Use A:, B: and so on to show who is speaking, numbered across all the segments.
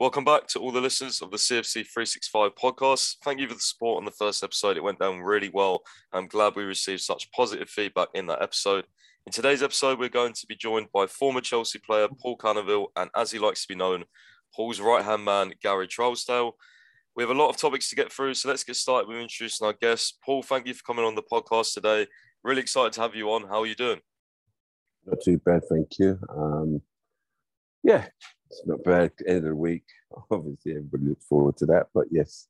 A: Welcome back to all the listeners of the CFC 365 podcast. Thank you for the support on the first episode. It went down really well. I'm glad we received such positive feedback in that episode. In today's episode, we're going to be joined by former Chelsea player Paul Canoville and, as he likes to be known, Paul's right hand man, Gary Trowsdale. We have a lot of topics to get through, so let's get started with introducing our guest. Paul, thank you for coming on the podcast today. Really excited to have you on. How are you doing?
B: Not too bad, thank you. Um, yeah, it's not bad. End of the week, obviously everybody looks forward to that. But yes,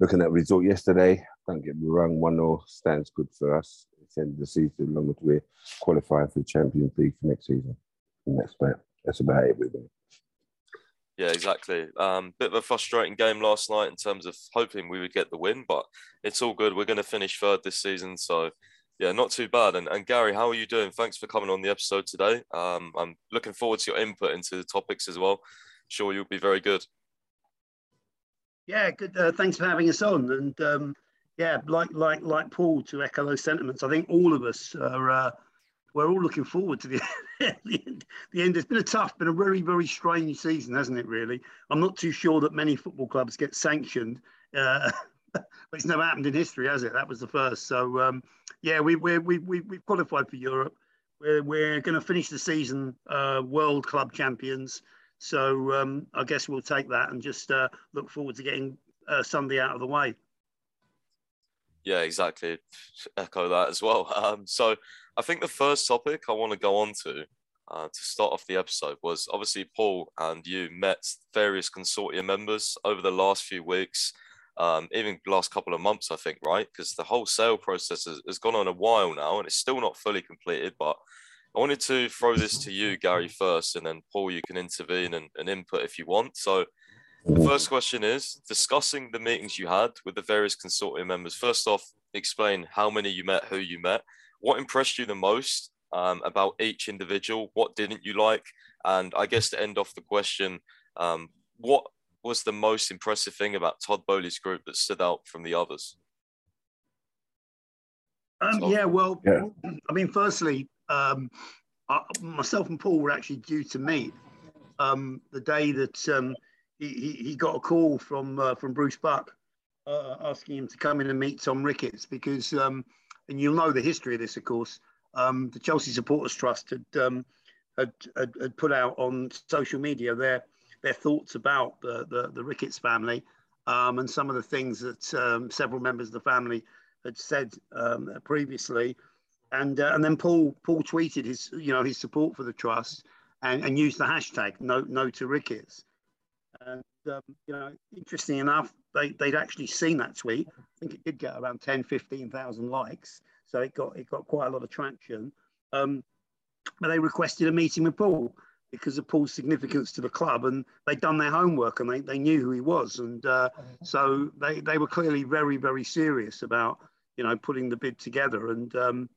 B: looking at result yesterday, don't get me wrong, one 0 stands good for us. It's end of the season, as long as we're qualifying for the Champions League for next season. And that's about that's about it me.
A: Yeah, exactly. Um, bit of a frustrating game last night in terms of hoping we would get the win, but it's all good. We're going to finish third this season, so yeah, not too bad. And, and Gary, how are you doing? Thanks for coming on the episode today. Um, I'm looking forward to your input into the topics as well. Sure, you'll be very good.
C: Yeah, good. Uh, thanks for having us on. And um, yeah, like like like Paul, to echo those sentiments, I think all of us are. Uh, we're all looking forward to the, the end. The end. It's been a tough, been a very, very strange season, hasn't it? Really, I'm not too sure that many football clubs get sanctioned. Uh, but it's never happened in history, has it? That was the first. So um, yeah, we we we we've qualified for Europe. We're we're going to finish the season uh, world club champions. So um, I guess we'll take that and just uh, look forward to getting uh, Sunday out of the way.
A: Yeah, exactly. Echo that as well. Um, so I think the first topic I want to go on to uh, to start off the episode was obviously Paul and you met various consortium members over the last few weeks um, even last couple of months, I think, right? Because the whole sale process has, has, gone on a while now and it's still not fully completed. But I wanted to throw this to you, Gary, first, and then Paul, you can intervene and, and input if you want. So the first question is discussing the meetings you had with the various consortium members. First off, explain how many you met, who you met, what impressed you the most um, about each individual, what didn't you like, and I guess to end off the question, um, what was the most impressive thing about Todd Boehly's group that stood out from the others?
C: Um, yeah, well, yeah. I mean, firstly, um, I, myself and Paul were actually due to meet um, the day that um, he, he, he, got a call from uh, from Bruce Buck uh, asking him to come in and meet Tom Ricketts because, um, and you'll know the history of this, of course. Um, the Chelsea Supporters Trust had, had, had, had put out on social media their their thoughts about the, the, the Ricketts family um, and some of the things that um, several members of the family had said um, previously. And, uh, and then Paul, Paul tweeted his, you know, his support for the trust and, and used the hashtag no, no to Ricketts. And, um, you know, interesting enough, they, they'd actually seen that tweet. I think it did get around 10, 15,000 likes. So it got, it got quite a lot of traction. Um, but they requested a meeting with Paul because of Paul's significance to the club, and they'd done their homework and they, they knew who he was, and uh, so they, they were clearly very very serious about you know putting the bid together, and um,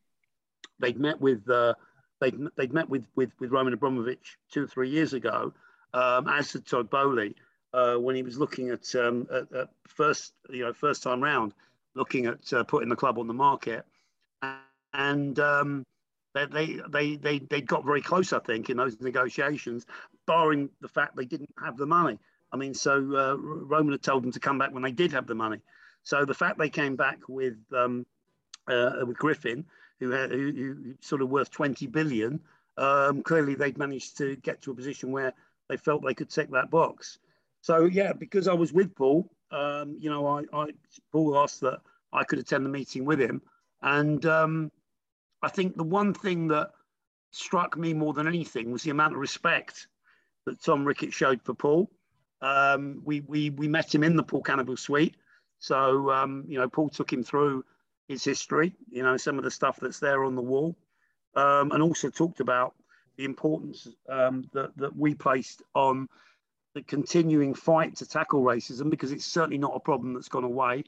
C: they'd met with uh, they'd, they'd met with, with with Roman Abramovich two or three years ago, um, as did Todd Boehly uh, when he was looking at, um, at, at, first you know first time round, looking at uh, putting the club on the market, and um, they, they, they, they, they got very close, I think, in those negotiations, barring the fact they didn't have the money. I mean, so uh, Roman had told them to come back when they did have the money. So the fact they came back with um, uh, with Griffin, who, had, who, who, sort of worth 20 billion, um, clearly they'd managed to get to a position where they felt they could tick that box. So yeah, because I was with Paul, um, you know, I, I, Paul asked that I could attend the meeting with him, and um, I think the one thing that struck me more than anything was the amount of respect that Tom Rickett showed for Paul. Um, we, we, we met him in the Paul Canoville suite. So, um, you know, Paul took him through his history, you know, some of the stuff that's there on the wall, um, and also talked about the importance um, that, that we placed on the continuing fight to tackle racism because it's certainly not a problem that's gone away.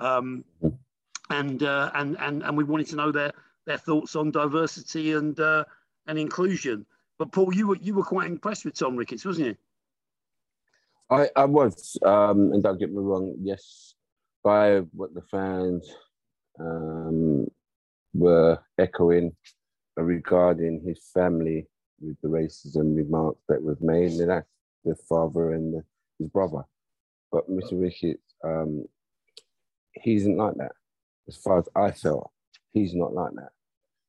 C: Um, and, uh, and, and, and we wanted to know their, their thoughts on diversity and uh, and inclusion. But Paul, you were you were quite impressed with Tom Ricketts, wasn't you?
B: I, I was, um, and don't get me wrong, yes, by what the fans um, were echoing regarding his family with the racism remarks that was made, and that's the father and the, his brother. But Mr. Ricketts, um, he isn't like that. As far as I felt, he's not like that.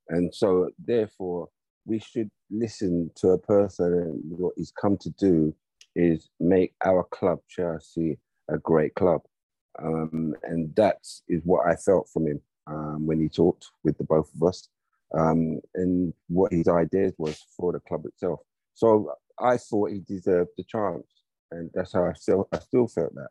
B: And so, therefore, we should listen to a person and what he's come to do is make our club, Chelsea, a great club. Um, and that is what I felt from him um, when he talked with the both of us um, and what his ideas was for the club itself. So I thought he deserved the chance, and that's how I still I still felt that.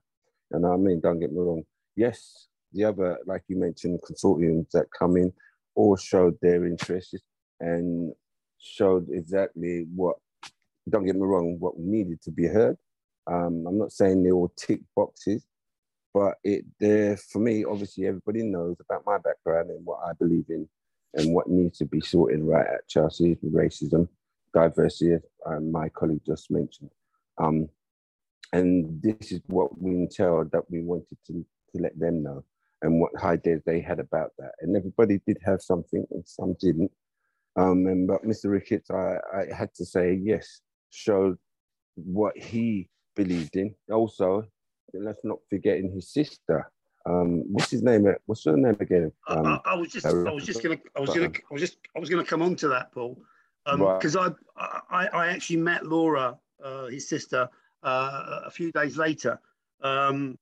B: And I mean, don't get me wrong. Yes, the other, like you mentioned, consortiums that come in all showed their interest and showed exactly what. Don't get me wrong, what needed to be heard. Um, I'm not saying they all tick boxes, but it there for me. Obviously, everybody knows about my background and what I believe in and what needs to be sorted right at Chelsea racism, diversity, as um, my colleague just mentioned. Um, and this is what we tell that we wanted to, to let them know and what ideas they had about that. And everybody did have something and some didn't. Um, and but Mr. Ricketts, I, I had to say yes, showed what he believed in. Also, let's not forget in his sister, um, what's his name? What's her name again?
C: Um, I, I, was just, I was just gonna, I was gonna, I was just, I was gonna come on to that, Paul, because um, right. I, I, I actually met Laura, uh, his sister, uh, a few days later. Um,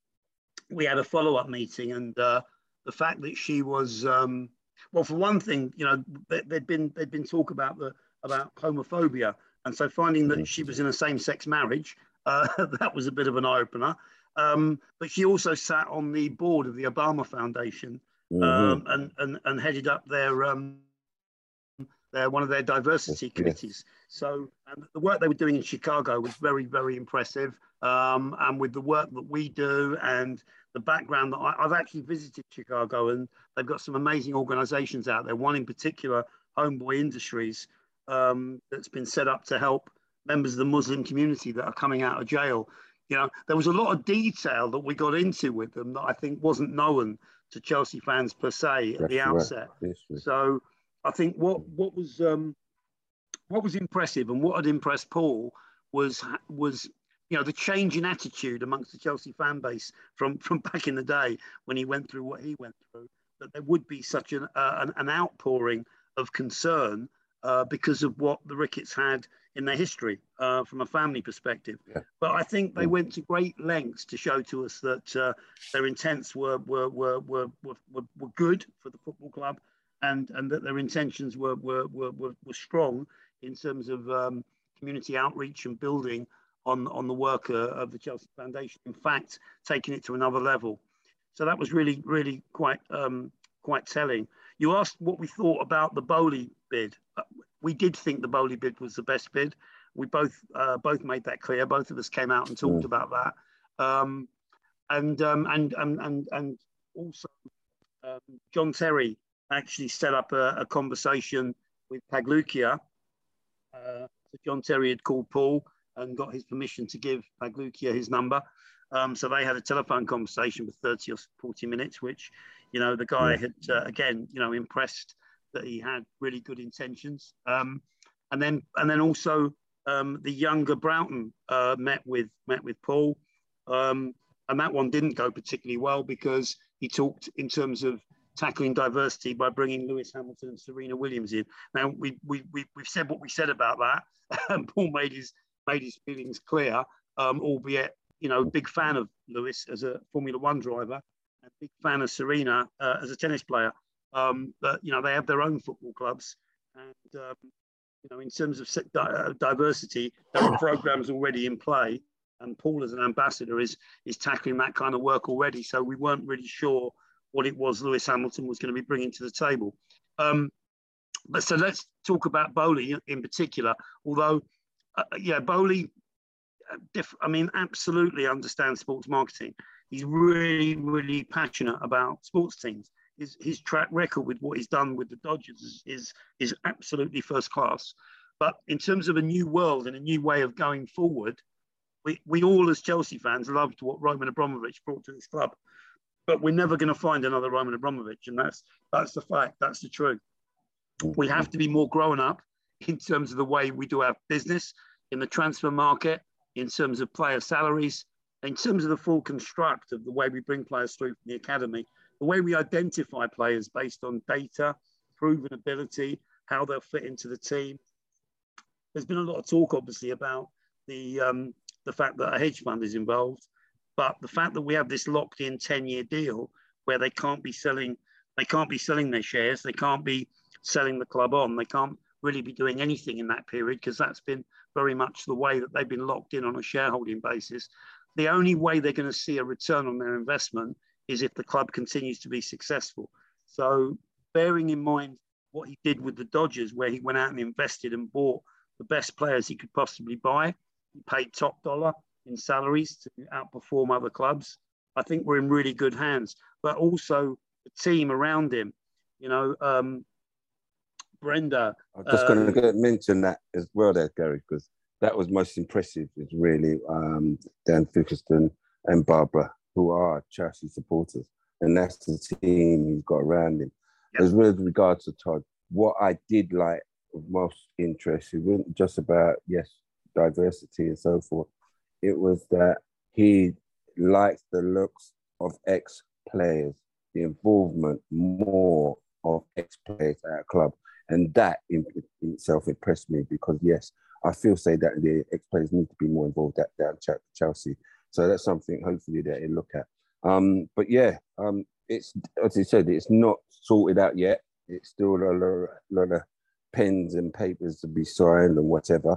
C: we had a follow-up meeting, and uh, the fact that she was, um, well, for one thing, you know, there'd been there'd been talk about the about homophobia, and so finding that she was in a same-sex marriage, uh, that was a bit of an eye-opener. Um, but she also sat on the board of the Obama Foundation mm-hmm. um, and, and, and headed up their, um, their one of their diversity committees. So the work they were doing in Chicago was very, very impressive. Um, and with the work that we do and the background that I, have actually visited Chicago and they've got some amazing organizations out there. One in particular, Homeboy Industries, um, that's been set up to help members of the Muslim community that are coming out of jail you know, there was a lot of detail that we got into with them that I think wasn't known to Chelsea fans per se at That's the outset. So I think what what was um, what was impressive and what had impressed Paul was was you know the change in attitude amongst the Chelsea fan base from from back in the day when he went through what he went through that there would be such an uh, an, an, outpouring of concern uh, because of what the Ricketts had in their history uh, from a family perspective. Yeah. But I think they went to great lengths to show to us that uh, their intents were were, were, were, were, were, good for the football club and, and that their intentions were, were, were, were, strong in terms of um, community outreach and building on, on the work uh, of the Chelsea Foundation. In fact, taking it to another level. So that was really, really quite um, quite telling. You asked what we thought about the Boehly bid. Uh, we did think the Boehly bid was the best bid. We both uh, both made that clear. Both of us came out and talked mm. about that. Um, and, um, and and and and also um, John Terry actually set up a, a conversation with Pagliuca. Uh, so John Terry had called Paul and got his permission to give Pagliuca his number. Um, so they had a telephone conversation for 30 or 40 minutes, which, you know, the guy had, uh, again, you know, impressed that he had really good intentions. Um, and then and then also um, the younger Broughton uh, met with met with Paul, um, and that one didn't go particularly well because he talked in terms of tackling diversity by bringing Lewis Hamilton and Serena Williams in. Now we, we, we we've said what we said about that, and Paul made his made his feelings clear, um, albeit you know big fan of Lewis as a Formula One driver, and big fan of Serena uh, as a tennis player. Um, but you know they have their own football clubs, and um, you know in terms of uh, diversity, there are programs already in play. And Paul, as an ambassador, is is tackling that kind of work already. So we weren't really sure what it was Lewis Hamilton was going to be bringing to the table. Um, but so let's talk about Boehly in particular. Although, uh, yeah, Boehly, uh, I mean, absolutely understands sports marketing. He's really, really passionate about sports teams his, his track record with what he's done with the Dodgers is, is, is absolutely first class. But in terms of a new world and a new way of going forward, we, we all as Chelsea fans loved what Roman Abramovich brought to this club. But we're never going to find another Roman Abramovich, and that's that's the fact. That's the truth. We have to be more grown up in terms of the way we do our business in the transfer market, in terms of player salaries, in terms of the full construct of the way we bring players through from the academy, the way we identify players based on data, proven ability, how they'll fit into the team. There's been a lot of talk, obviously, about the um, the fact that a hedge fund is involved, but the fact that we have this locked-in 10-year deal where they can't be selling, they can't be selling their shares, they can't be selling the club on, they can't really be doing anything in that period because that's been very much the way that they've been locked in on a shareholding basis. The only way they're going to see a return on their investment is if the club continues to be successful. So, bearing in mind what he did with the Dodgers, where he went out and invested and bought the best players he could possibly buy, he paid top dollar in salaries to outperform other clubs. I think we're in really good hands, but also the team around him. You know, um, Brenda.
B: I'm just uh, going to mention that as well, there, Gary, because that was most impressive. Is really um, Dan Finkelstein and Barbara, who are Chelsea supporters, and that's the team he's got around him. Yep. As with regards to Todd, what I did like most interest, it wasn't just about yes diversity and so forth. It was that he likes the looks of ex players, the involvement more of ex players at a club. And that in, in, itself impressed me because, yes, I feel say that the ex players need to be more involved at down Chelsea. So that's something hopefully that they look at. Um, but yeah, um, it's as I said, it's not sorted out yet. It's still a lot, lot of pens and papers to be signed and whatever.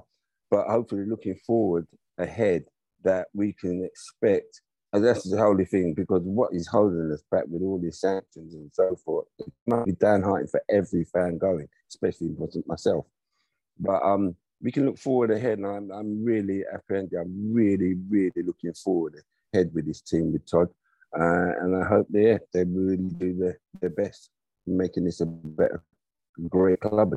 B: But hopefully, looking forward ahead, that we can expect and that's the holy thing because what is holding us back with all these sanctions and so forth, it might be downhearting for every fan going, especially myself. But um, we can look forward ahead, and I'm, I'm really apprehended. I'm really, really looking forward ahead with this team with Todd, uh, and I hope they they really do their, their best in making this a better, great club.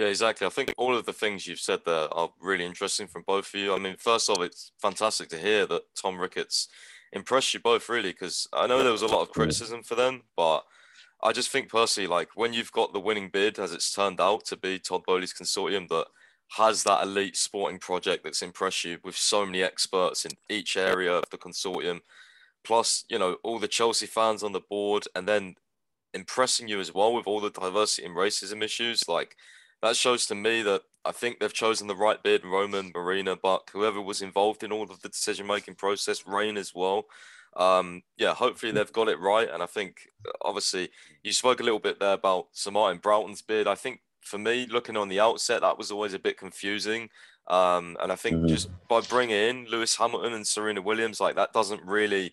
A: Yeah, exactly. I think all of the things you've said there are really interesting from both of you. I mean, first off, it's fantastic to hear that Tom Ricketts impressed you both really, because I know there was a lot of criticism for them, but I just think personally, like when you've got the winning bid, as it's turned out to be Todd Boehly's consortium that has that elite sporting project that's impressed you with so many experts in each area of the consortium, plus, you know, all the Chelsea fans on the board, and then impressing you as well with all the diversity and racism issues, like that shows to me that I think they've chosen the right bid, Roman, Marina, Buck, whoever was involved in all of the decision making process, Raine as well. Um, yeah, hopefully they've got it right. And I think, obviously, you spoke a little bit there about Sir Martin Broughton's bid. I think for me, looking on the outset, that was always a bit confusing. Um, and I think mm-hmm. just by bringing in Lewis Hamilton and Serena Williams, like that doesn't really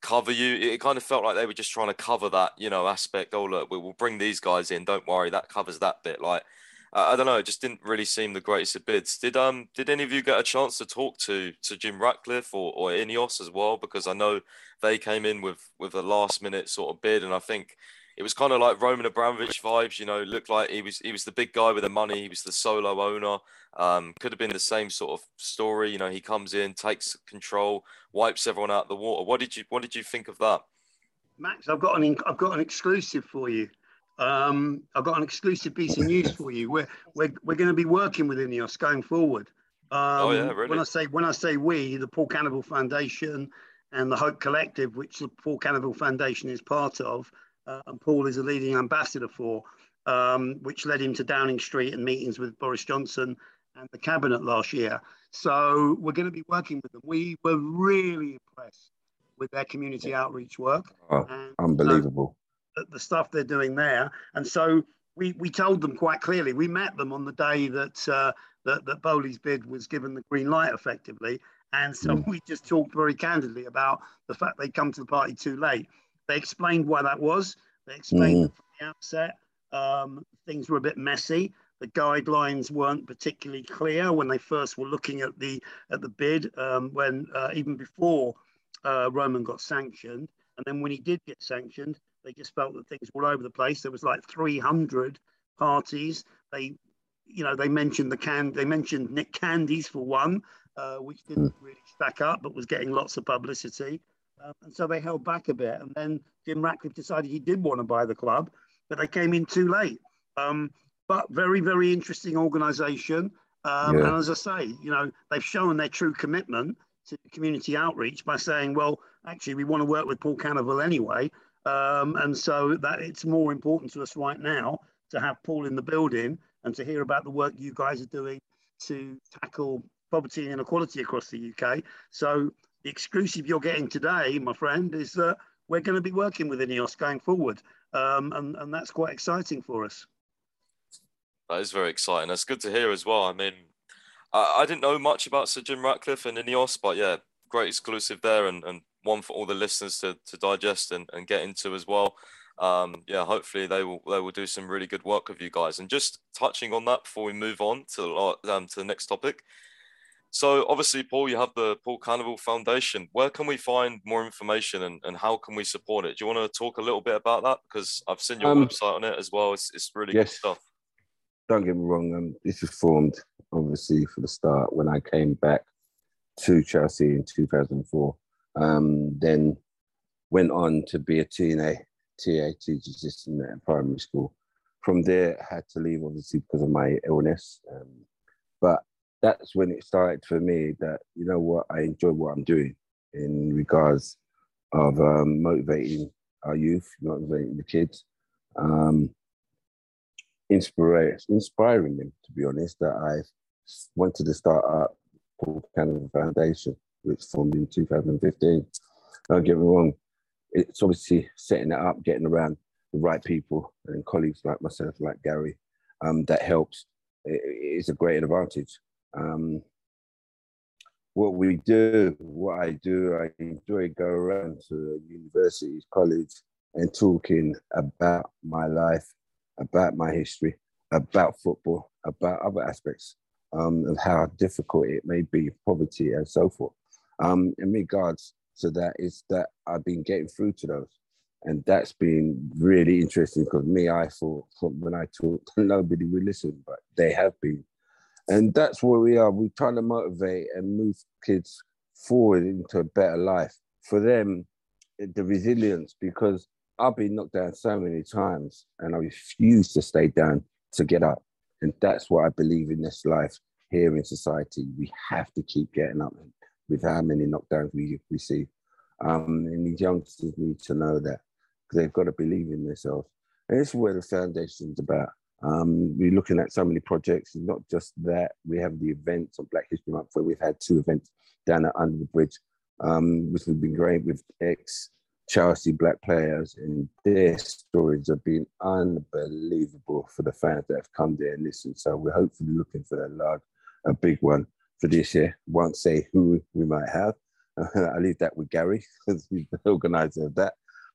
A: cover you. It kind of felt like they were just trying to cover that, you know, aspect. Oh, look, we'll bring these guys in. Don't worry, that covers that bit. Like, I don't know. It just didn't really seem the greatest of bids. Did um did any of you get a chance to talk to to Jim Ratcliffe or, or Ineos as well? Because I know they came in with with a last minute sort of bid, and I think it was kind of like Roman Abramovich vibes. You know, looked like he was he was the big guy with the money. He was the solo owner. Um, could have been the same sort of story. You know, he comes in, takes control, wipes everyone out of the water. What did you What did you think of that?
C: Max, I've got an I've got an exclusive for you. Um, I've got an exclusive piece of news for you. We're we're, we're going to be working with Ineos going forward. Um, oh yeah, really? When I say when I say we, the Paul Canoville Foundation and the Hope Collective, which the Paul Canoville Foundation is part of, uh, and Paul is a leading ambassador for, um, which led him to Downing Street and meetings with Boris Johnson and the cabinet last year. So we're going to be working with them. We were really impressed with their community outreach work.
B: Oh, and, unbelievable
C: the stuff they're doing there. And so we, we told them quite clearly. We met them on the day that uh, that, that Boehly's bid was given the green light, effectively. And so mm. we just talked very candidly about the fact they'd come to the party too late. They explained why that was. They explained mm. from the outset um, things were a bit messy. The guidelines weren't particularly clear when they first were looking at the at the bid. Um, when uh, even before uh, Roman got sanctioned, and then when he did get sanctioned, they just felt that things were all over the place. There was like 300 parties. They, you know, they mentioned the can. They mentioned Nick Candy's for one, uh, which didn't hmm. really stack up, but was getting lots of publicity. Um, and so they held back a bit. And then Jim Ratcliffe decided he did want to buy the club, but they came in too late. Um, but very, very interesting organisation. Um, yeah. And as I say, you know, they've shown their true commitment to community outreach by saying, well, actually, we want to work with Paul Canoville anyway. Um, and so that it's more important to us right now to have Paul in the building and to hear about the work you guys are doing to tackle poverty and inequality across the UK. So the exclusive you're getting today, my friend, is that we're going to be working with INEOS going forward. Um, and, and that's quite exciting for us.
A: That is very exciting. That's good to hear as well. I mean, I, I didn't know much about Sir Jim Ratcliffe and INEOS, but yeah, great exclusive there and, and one for all the listeners to, to digest and, and get into as well. Um, yeah, hopefully they will they will do some really good work with you guys. And just touching on that before we move on to um, to the next topic. So obviously, Paul, you have the Paul Canoville Foundation. Where can we find more information and, and how can we support it? Do you want to talk a little bit about that? Because I've seen your um, website on it as well. It's, it's really yes. good stuff.
B: Don't get me wrong. Um, this was formed obviously for the start when I came back to Chelsea in 2004. Um, then went on to be a TNA, TA teacher assistant at primary school. From there, I had to leave obviously because of my illness. Um, but that's when it started for me that, you know what, I enjoy what I'm doing in regards of um, motivating our youth, motivating the kids, um, inspire, inspiring them, to be honest, that I wanted to start up Paul Canoville Foundation, which formed in 2015. Don't get me wrong, it's obviously setting it up, getting around the right people and colleagues like myself, like Gary, um, that helps. It, it's a great advantage. Um, what we do, what I do, I enjoy going around to universities, college, and talking about my life, about my history, about football, about other aspects um, of how difficult it may be, poverty and so forth. Um, in regards to that, is that I've been getting through to those. And that's been really interesting because me, I thought when I talked, nobody would listen, but they have been. And that's where we are. We're trying to motivate and move kids forward into a better life. For them, the resilience, because I've been knocked down so many times and I refuse to stay down to get up. And that's what I believe in this life here in society. We have to keep getting up with how many knockdowns we receive. Um, and these youngsters need to know that because they've got to believe in themselves. And this is where the foundation's about. Um, we're looking at so many projects, not just that. We have the events on Black History Month where we've had two events down at Under the Bridge, um, which has been great with ex Chelsea black players, and their stories have been unbelievable for the fans that have come there and listened. So we're hopefully looking for a large, a big one for this year. Won't say who we might have. I leave that with Gary, because he's the organizer of that.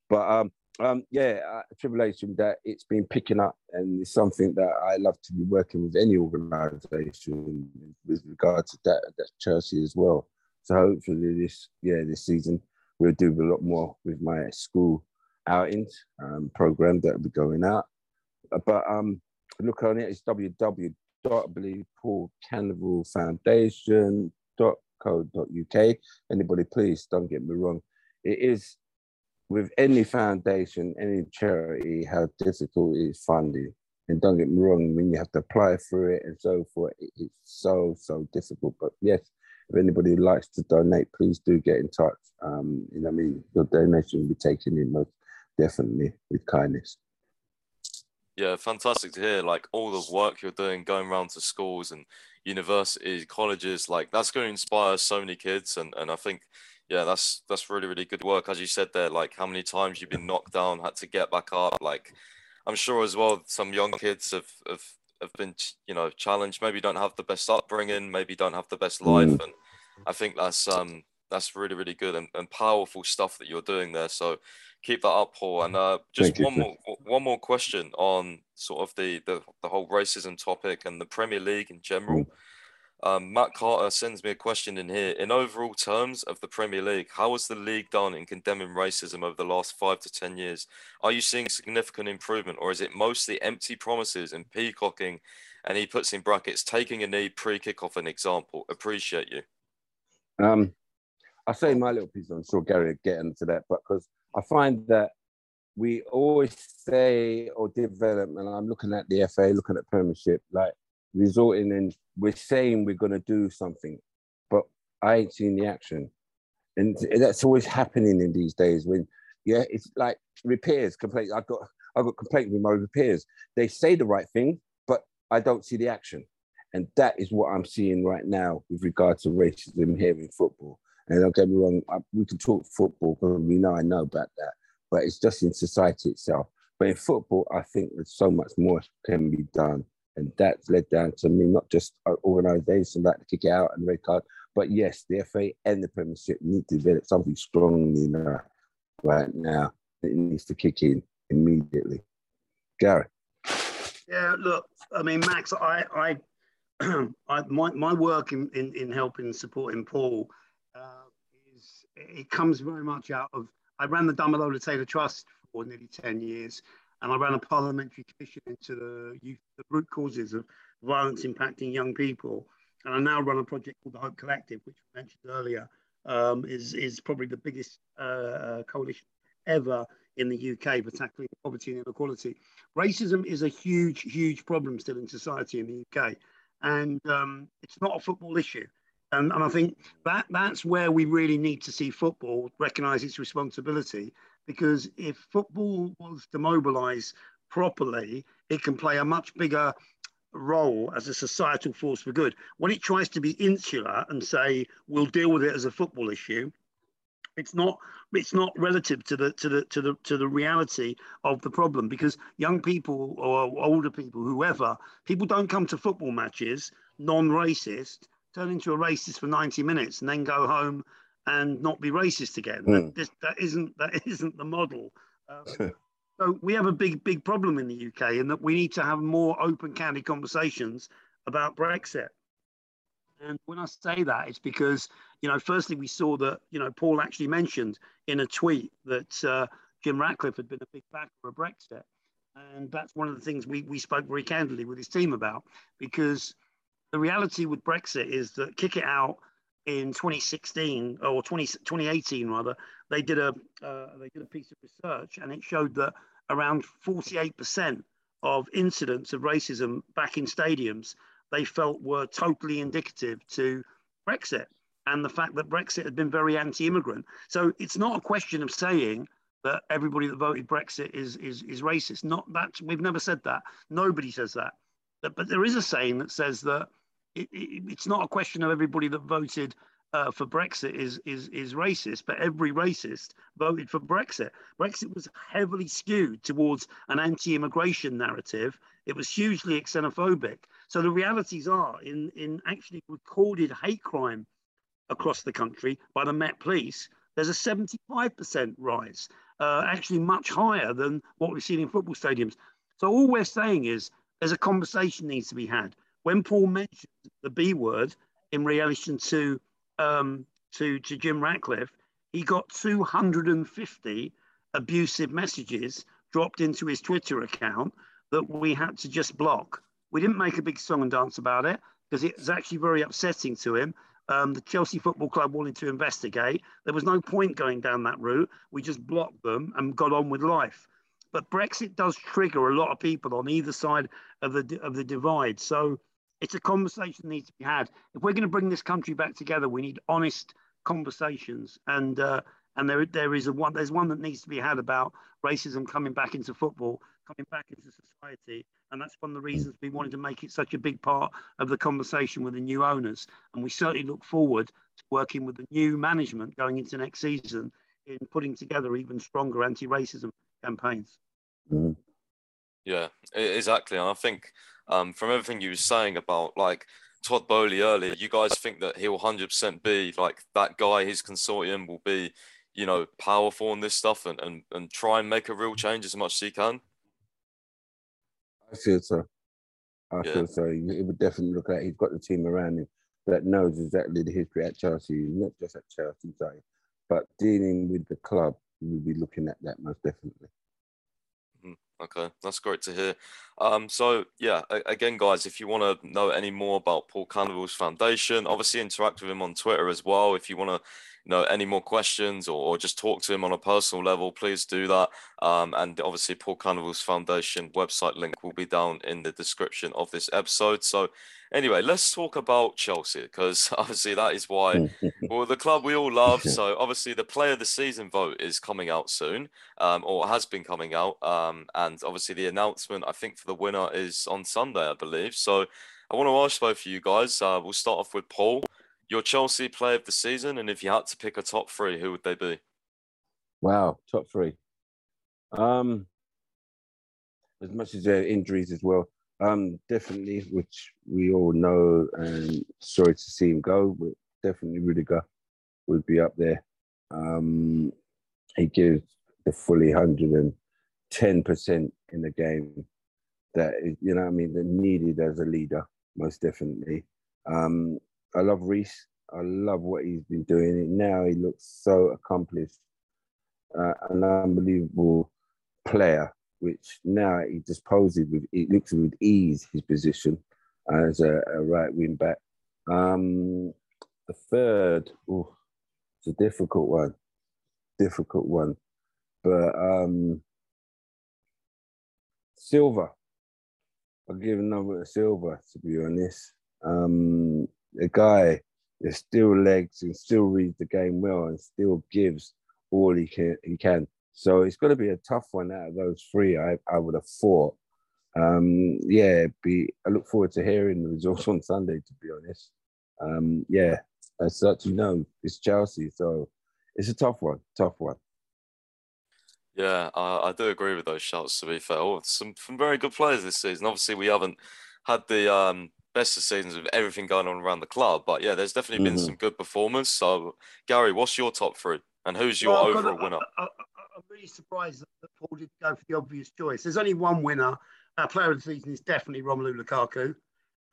B: But um, um, yeah, uh, tribulation that it's been picking up, and it's something that I love to be working with any organisation with regard to that. That's Chelsea as well. So hopefully this, yeah, this season we'll do a lot more with my school outings um, program that will be going out. Uh, but um, look on it, it's www.paulcanovillefoundation.co.uk. Anybody, please don't get me wrong. It is with any foundation, any charity, how difficult it is funding. And don't get me wrong, when you have to apply for it and so forth, it's so, so difficult. But yes, if anybody likes to donate, please do get in touch. Um, you know, I mean, your donation will be taken in most definitely with kindness.
A: Yeah, fantastic to hear. Like all the work you're doing, going around to schools and universities, colleges, like that's going to inspire so many kids. And and I think, yeah, that's that's really really good work. As you said there, like how many times you've been knocked down, had to get back up. Like I'm sure as well, some young kids have have have been you know challenged. Maybe don't have the best upbringing, maybe don't have the best life, mm. and I think that's um that's really really good and, and powerful stuff that you're doing there. So keep that up, Paul. And uh, just Thank one you. more one more question on sort of the, the the whole racism topic and the Premier League in general. Mm. Um, Matt Carter sends me a question in here. In overall terms of the Premier League, how has the league done in condemning racism over the last five to 10 years? Are you seeing significant improvement or is it mostly empty promises and peacocking? And he puts in brackets, taking a knee pre kickoff, an example. Appreciate you.
B: Um, I say my little piece. I'm sure Gary will get into that, but because I find that we always say or develop, and I'm looking at the FA, looking at Premiership, like resorting and we're saying we're going to do something, but I ain't seen the action. And that's always happening in these days when, yeah, it's like repairs, complaint. I've got, I've got complaints with my repairs. They say the right thing, but I don't see the action. And that is what I'm seeing right now with regard to racism here in football. And don't get me wrong, I, we can talk football because we know I know about that, but it's just in society itself. But in football, I think there's so much more can be done. And that's led down to me, not just organisations like to kick out and red card, but yes, the FA and the Premiership need to develop something strongly now, right now. It needs to kick in immediately. Gary.
C: Yeah, look, I mean, Max, I, I I, my, my work in, in, in helping supporting Paul uh, it comes very much out of I ran the Damilola Taylor Trust for nearly 10 years and I ran a parliamentary commission into the youth, the root causes of violence impacting young people. And I now run a project called the Hope Collective, which I mentioned earlier, um, is, is probably the biggest uh, uh coalition ever in the UK for tackling poverty and inequality. Racism is a huge, huge problem still in society in the UK and um, it's not a football issue. And, and I think that that's where we really need to see football recognise its responsibility because if football was to mobilise properly, it can play a much bigger role as a societal force for good. When it tries to be insular and say we'll deal with it as a football issue, it's not it's not relative to the to the to the to the reality of the problem because young people or older people, whoever, people don't come to football matches non-racist, turn into a racist for 90 minutes and then go home and not be racist again. Mm. That, that isn't that isn't the model. Um, so we have a big big problem in the UK, and that we need to have more open, candid conversations about Brexit. And when I say that, it's because, you know, firstly, we saw that, you know, Paul actually mentioned in a tweet that uh, Jim Ratcliffe had been a big backer of Brexit. And that's one of the things we, we spoke very candidly with his team about, because the reality with Brexit is that kick it out in 2016 or 20, 2018 rather, they did a uh, they did a piece of research and it showed that around 48% of incidents of racism back in stadiums they felt were totally indicative to Brexit and the fact that Brexit had been very anti-immigrant. So it's not a question of saying that everybody that voted Brexit is is is racist. Not that we've never said that. Nobody says that. But, but there is a saying that says that it, it, it's not a question of everybody that voted uh, for Brexit is is is racist, but every racist voted for Brexit. Brexit was heavily skewed towards an anti-immigration narrative. It was hugely xenophobic. So the realities are in in actually recorded hate crime across the country by the Met Police. There's a 75% rise, uh, actually much higher than what we've seen in football stadiums. So all we're saying is there's a conversation needs to be had. When Paul mentioned the B word in relation to um, to, to Jim Ratcliffe, he got 250 abusive messages dropped into his Twitter account that we had to just block. We didn't make a big song and dance about it because it was actually very upsetting to him. Um, the Chelsea Football Club wanted to investigate. There was no point going down that route. We just blocked them and got on with life. But Brexit does trigger a lot of people on either side of the of the divide. So it's a conversation that needs to be had. If we're going to bring this country back together, we need honest conversations. And uh, and there there is a one there's one that needs to be had about racism coming back into football, coming back into society. And that's one of the reasons we wanted to make it such a big part of the conversation with the new owners. And we certainly look forward to working with the new management going into next season in putting together even stronger anti-racism campaigns.
B: Mm.
A: Yeah, exactly. And I think um, from everything you were saying about like Todd Boehly earlier, you guys think that he'll 100% be like that guy, his consortium will be, you know, powerful in this stuff and, and, and try and make a real change as much as he can?
B: I feel so. I yeah. feel so. He would definitely look like He's got the team around him that knows exactly the history at Chelsea, not just at Chelsea, sorry, but dealing with the club. We will be looking at that most definitely.
A: Okay, that's great to hear. Um, so yeah, again, guys, if you want to know any more about Paul Canoville's foundation, obviously interact with him on Twitter as well. If you want to you know any more questions or, or just talk to him on a personal level, please do that. Um, and obviously, Paul Canoville's Foundation website link will be down in the description of this episode. So, anyway, let's talk about Chelsea because obviously that is why well the club we all love. So obviously the player of the season vote is coming out soon, um, or has been coming out, um, and obviously the announcement I think for the winner is on Sunday, I believe. So I want to ask both of you guys. Uh, we'll start off with Paul. Your Chelsea player of the season, and if you had to pick a top three, who would they be?
B: Wow, top three. Um, as much as there are injuries as well, um, definitely, which we all know, and sorry to see him go, but definitely Rudiger would be up there. Um, he gives the fully hundred and ten percent in the game that you know, I mean, they're needed as a leader, most definitely. Um, I love Reece. I love what he's been doing. Now he looks so accomplished, uh, an unbelievable player. Which now he disposes with, he looks with ease his position as a, a right wing back. Um, the third, it's a difficult one, difficult one, but um, Silva. I'll give another silver to be honest. Um, the guy is still legs and still reads the game well and still gives all he can. He can. So it's going to be a tough one out of those three. I, I would have thought. Um, yeah, be. I look forward to hearing the results on Sunday. To be honest, um, yeah, as such, you know, it's Chelsea, so it's a tough one. Tough one.
A: Yeah, I, I do agree with those shouts. To be fair, oh, some some very good players this season. Obviously, we haven't had the um, best of seasons with everything going on around the club, but yeah, there's definitely been mm-hmm. some good performance. So, Gary, what's your top three, and who's your well, overall winner? I,
C: am really surprised that Paul did go for the obvious choice. There's only one winner. Our player of the season is definitely Romelu Lukaku.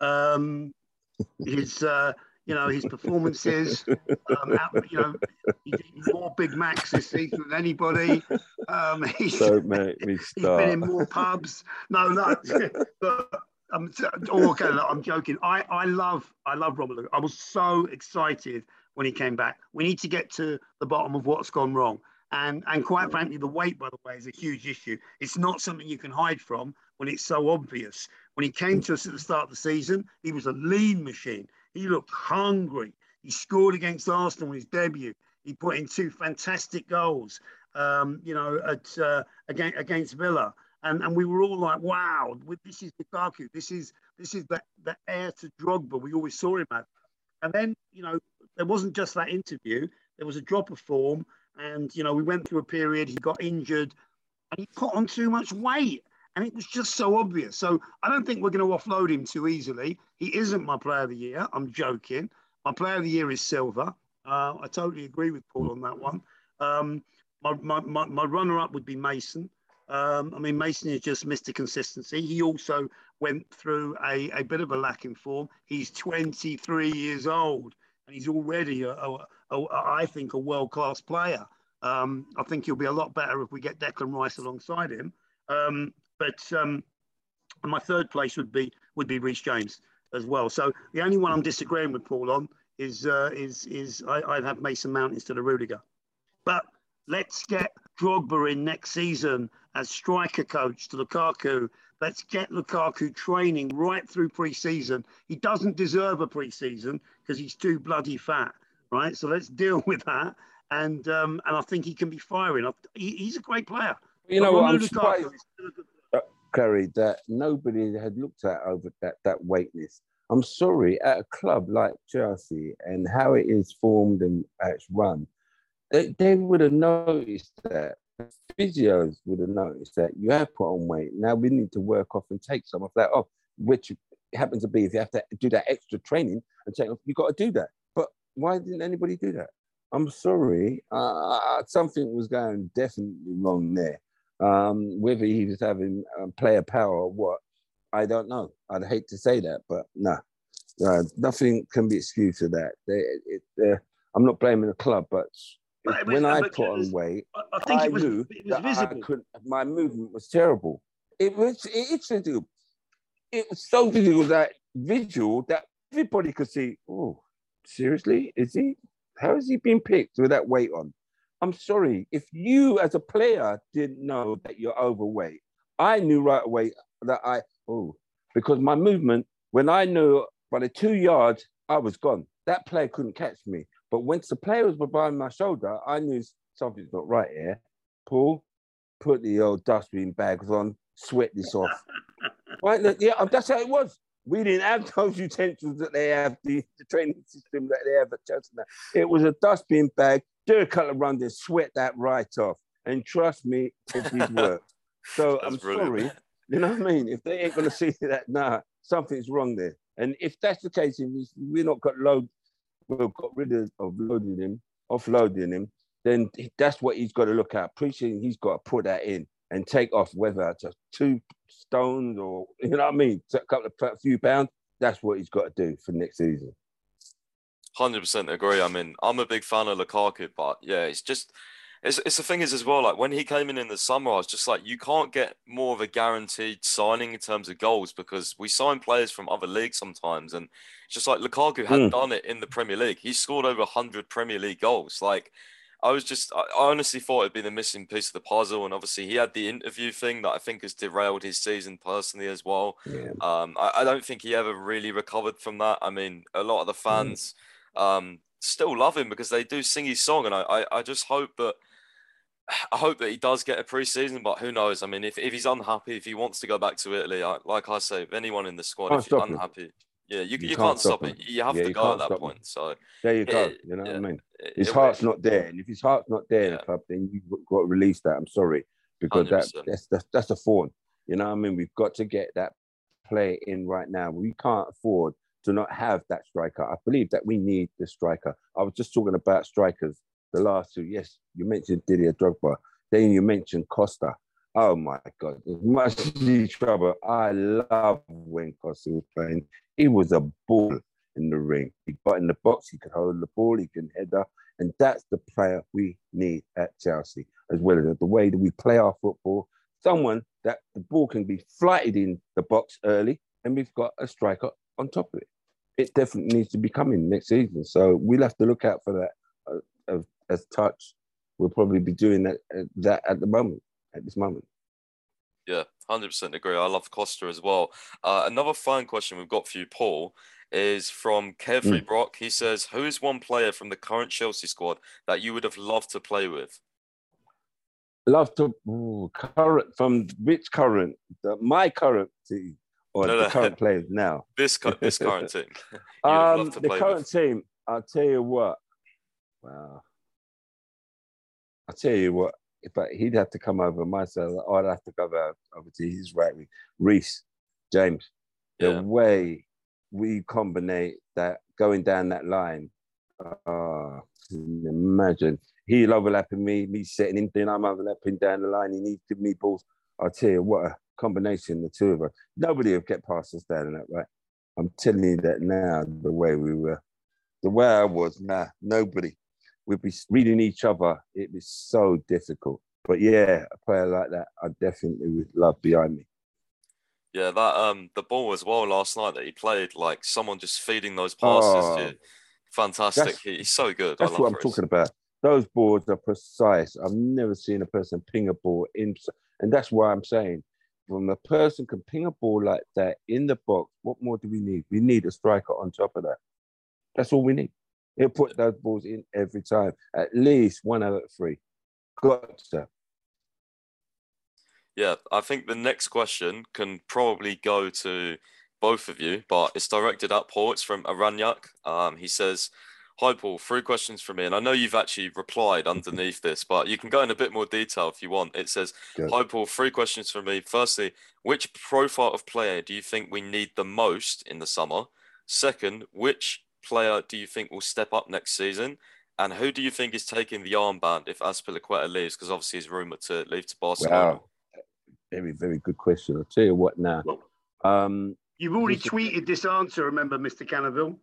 C: Um, his uh, you know, his performances. Um, you know, he's eaten more Big Macs this season than anybody. Um, he's,
B: Don't make me start.
C: He's been in more pubs. No, no. but, um, oh, okay, look, I'm joking. I, I love I love Romelu. I was so excited when he came back. We need to get to the bottom of what's gone wrong. And and quite frankly, the weight, by the way, is a huge issue. It's not something you can hide from when it's so obvious. When he came to us at the start of the season, he was a lean machine. He looked hungry. He scored against Arsenal in his debut. He put in two fantastic goals, um, you know, at uh, against, against Villa. And, and we were all like, wow, this is Lukaku. This is this is the, the heir to Drogba we always saw him at. And then, you know, there wasn't just that interview. There was a drop of form. And, you know, we went through a period, he got injured and he put on too much weight and it was just so obvious. So I don't think we're going to offload him too easily. He isn't my player of the year. I'm joking. My player of the year is Silva. Uh, I totally agree with Paul on that one. Um, my, my, my, my runner up would be Mason. Um, I mean, Mason has just missed the consistency. He also went through a, a bit of a lack in form. He's 23 years old and he's already, a, a, a, I think, a world class player. Um, I think he'll be a lot better if we get Declan Rice alongside him. Um, but um, my third place would be would be Reece James as well. So the only one I'm disagreeing with Paul on is uh, is is I, would have Mason Mount instead of Rudiger. But let's get Drogba in next season as striker coach to Lukaku. Let's get Lukaku training right through pre-season. He doesn't deserve a pre-season because he's too bloody fat, right? So let's deal with that. And um, and I think he can be firing. He, he's a great player.
B: You know, I'm surprised. Gary, that nobody had looked at over that, that weightness. I'm sorry, at a club like Chelsea and how it is formed and how it's run, they, they would have noticed that. Physios would have noticed that you have put on weight. Now we need to work off and take some of that off, which happens to be if you have to do that extra training and take off, you've got to do that. But why didn't anybody do that? I'm sorry, uh, something was going definitely wrong there. Um, whether he was having um, player power or what, I don't know. I'd hate to say that, but no, uh, nothing can be excused for that. They, it, I'm not blaming the club, but, but when uh, I put on weight, I, think I it was, knew it was visible. Could, my movement was terrible. It was it's it was so visible that visual that everybody could see. Oh, seriously, is he? How has he been picked with that weight on? I'm sorry. If you as a player didn't know that you're overweight, I knew right away that I oh because my movement when I knew by the two yards I was gone. That player couldn't catch me. But once the players were behind my shoulder, I knew something's not right here. Paul, put the old dustbin bags on, sweat this off. right? Yeah, um, that's how it was. We didn't have those utensils that they have, the, the training system that they have at Chelsea. It was a dustbin bag, do a couple of runs and sweat that right off. And trust me, it did work. So I'm brilliant. sorry. You know what I mean? If they ain't going to see that, nah, something's wrong there. And if that's the case, if we're not got load, we've got rid of, of loading him, offloading him, then that's what he's got to look at. Appreciating he's got to put that in and take off whether it's two stones or you know what I mean, a couple of a few pounds. That's what he's got to do for next season.
A: Hundred percent agree. I mean, I'm a big fan of Lukaku, but yeah, it's just it's, it's the thing is as well. Like when he came in in the summer, I was just like, you can't get more of a guaranteed signing in terms of goals because we sign players from other leagues sometimes, and it's just like Lukaku had mm. done it in the Premier League. He scored over hundred Premier League goals. Like I was just, I honestly thought it'd be the missing piece of the puzzle. And obviously, he had the interview thing that I think has derailed his season personally as well. Yeah. Um, I, I, don't think he ever really recovered from that. I mean, a lot of the mm. fans mm. um, still love him because they do sing his song. And I, I, I just hope that. I hope that he does get a preseason, but who knows? I mean, if, if he's unhappy, if he wants to go back to Italy, I, like I say, if anyone in the squad, if you're unhappy, him. Yeah, you, you, you can't, can't, stop, it. You have yeah, to go at that point. Him. So
B: there you go. you know yeah, what I mean? His heart's not there, and if his heart's not there in the club, then you've got to release that. I'm sorry, because that, that's, that's that's a fawn. You know what I mean? We've got to get that play in right now. We can't afford to not have that striker. I believe that we need the striker. I was just talking about strikers. The last two, yes, you mentioned Didier Drogba. Then you mentioned Costa. Oh my God, as much trouble. I love when Costa was playing. He was a ball in the ring. He got in the box, he could hold the ball, he can header. And that's the player we need at Chelsea, as well as the way that we play our football. Someone that the ball can be flighted in the box early, and we've got a striker on top of it. It definitely needs to be coming next season. So we'll have to look out for that uh, as touch. We'll probably be doing that, uh, that at the moment, at this moment.
A: Yeah, 100% agree. I love Costa as well. Uh, another fun question we've got for you, Paul, is from Carefree mm. Brock. He says, Who is one player from the current Chelsea squad that you would have loved to play with?
B: Love to, ooh, current, from which current? The, my current team or no, the no. current players now?
A: This, this current team.
B: um, the current with. team, I'll tell you what. Wow. I'll tell you what, if I, he'd have to come over myself, or I'd have to go over, over to his right wing. Reece, James, the yeah. way we combine that going down that line, uh, imagine he'll overlapping me, me setting him, then I'm overlapping down the line. He needs to me balls. I tell you what a combination the two of us. Nobody have get past us down in that right. I'm telling you that now. The way we were, the way I was, nah, nobody we'd be reading each other. It'd be so difficult. But yeah, a player like that, I definitely would love behind me.
A: Yeah, that um the ball as well last night that he played, like someone just feeding those passes. Oh, fantastic. He's so good.
B: That's what I'm talking about. Those boards are precise. I've never seen a person ping a ball in, and that's why I'm saying, when a person can ping a ball like that in the box, what more do we need? We need a striker on top of that. That's all we need. He'll put those balls in every time, at least one out of three. Got to.
A: Yeah, I think the next question can probably go to both of you, but it's directed at Paul. It's from Aranyak. Um, he says, Hi, Paul, three questions from me. And I know you've actually replied underneath this, but you can go in a bit more detail if you want. It says, Good. Hi, Paul, three questions from me. Firstly, which profile of player do you think we need the most in the summer? Second, which player do you think will step up next season? And who do you think is taking the armband if Azpilicueta leaves? Because obviously he's rumoured to leave to Barcelona. Wow.
B: Very, very good question. I'll tell you what now. Well, um,
C: you've already tweeted this answer, remember, Mr. Canoville?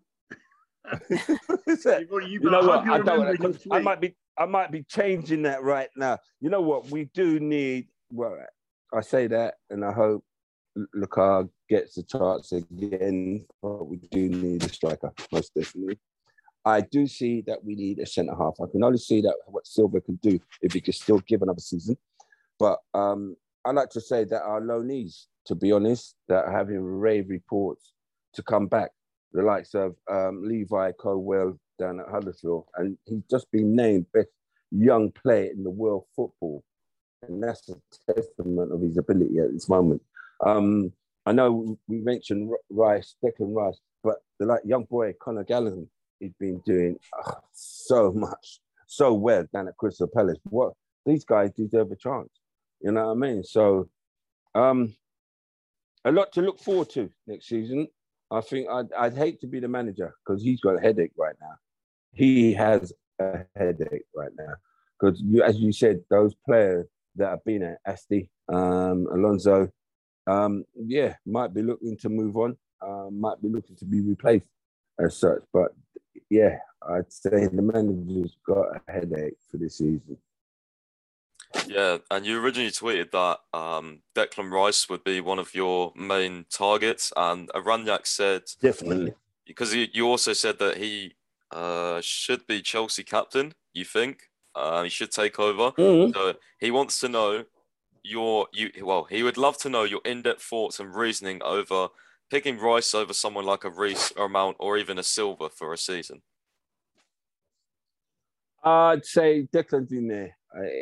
B: you, you know what? I, don't, I might be I might be changing that right now. You know what? We do need well, I say that and I hope Lukaku gets the chance again, but we do need a striker, most definitely. I do see that we need a centre half. I can only see that what Silva can do if he can still give another season. But um, I like to say that our loanees, to be honest, that are having rave reports to come back, the likes of um, Levi Colwill down at Huddersfield, and he's just been named best young player in the world football, and that's a testament of his ability at this moment. Um, I know we mentioned Rice, Declan Rice, but the like young boy Conor Gallagher, he's been doing uh, so much, so well down at Crystal Palace. What these guys deserve a chance. You know what I mean? So, um, a lot to look forward to next season. I think I'd, I'd hate to be the manager because he's got a headache right now. He has a headache right now because, you, as you said, those players that have been at Asti, um, Alonso, um, yeah, might be looking to move on, uh, might be looking to be replaced as such. But yeah, I'd say the manager's got a headache for this season.
A: Yeah, and you originally tweeted that um, Declan Rice would be one of your main targets, and Aranyak said
B: definitely
A: because you, you also said that he uh, should be Chelsea captain. You think uh, he should take over? Mm-hmm. So he wants to know your you well he would love to know your in-depth thoughts and reasoning over picking Rice over someone like a Reece or Mount or even a Silva for a season.
B: I'd say Declan's in there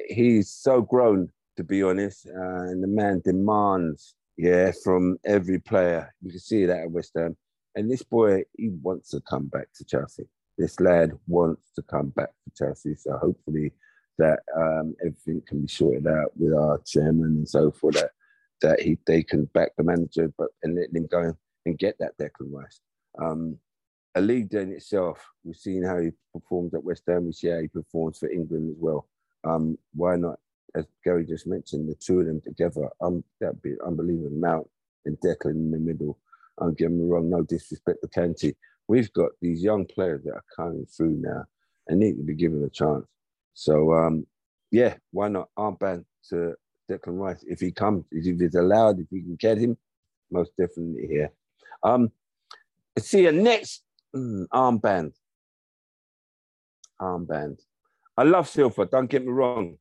B: he's so grown, to be honest, uh, and the man demands, yeah, from every player. You can see that at West Ham. And this boy, he wants to come back to Chelsea. This lad wants to come back to Chelsea. So hopefully that um, everything can be sorted out with our chairman and so forth. That that he they can back the manager, but and let him go and get that Declan Rice. Um, a leader in itself. We've seen how he performs at West Ham. We see how he performs for England as well. Um, why not, as Gary just mentioned, the two of them together? Um, that'd be unbelievable. Mount and Declan in the middle. I'm getting me wrong, no disrespect to Kante. We've got these young players that are coming through now and need to be given a chance. So, um, yeah, why not armband to Declan Rice if he comes, if he's allowed, if we can get him, most definitely here. Um, see, a next mm, armband. Armband. I love Silva, don't get me wrong,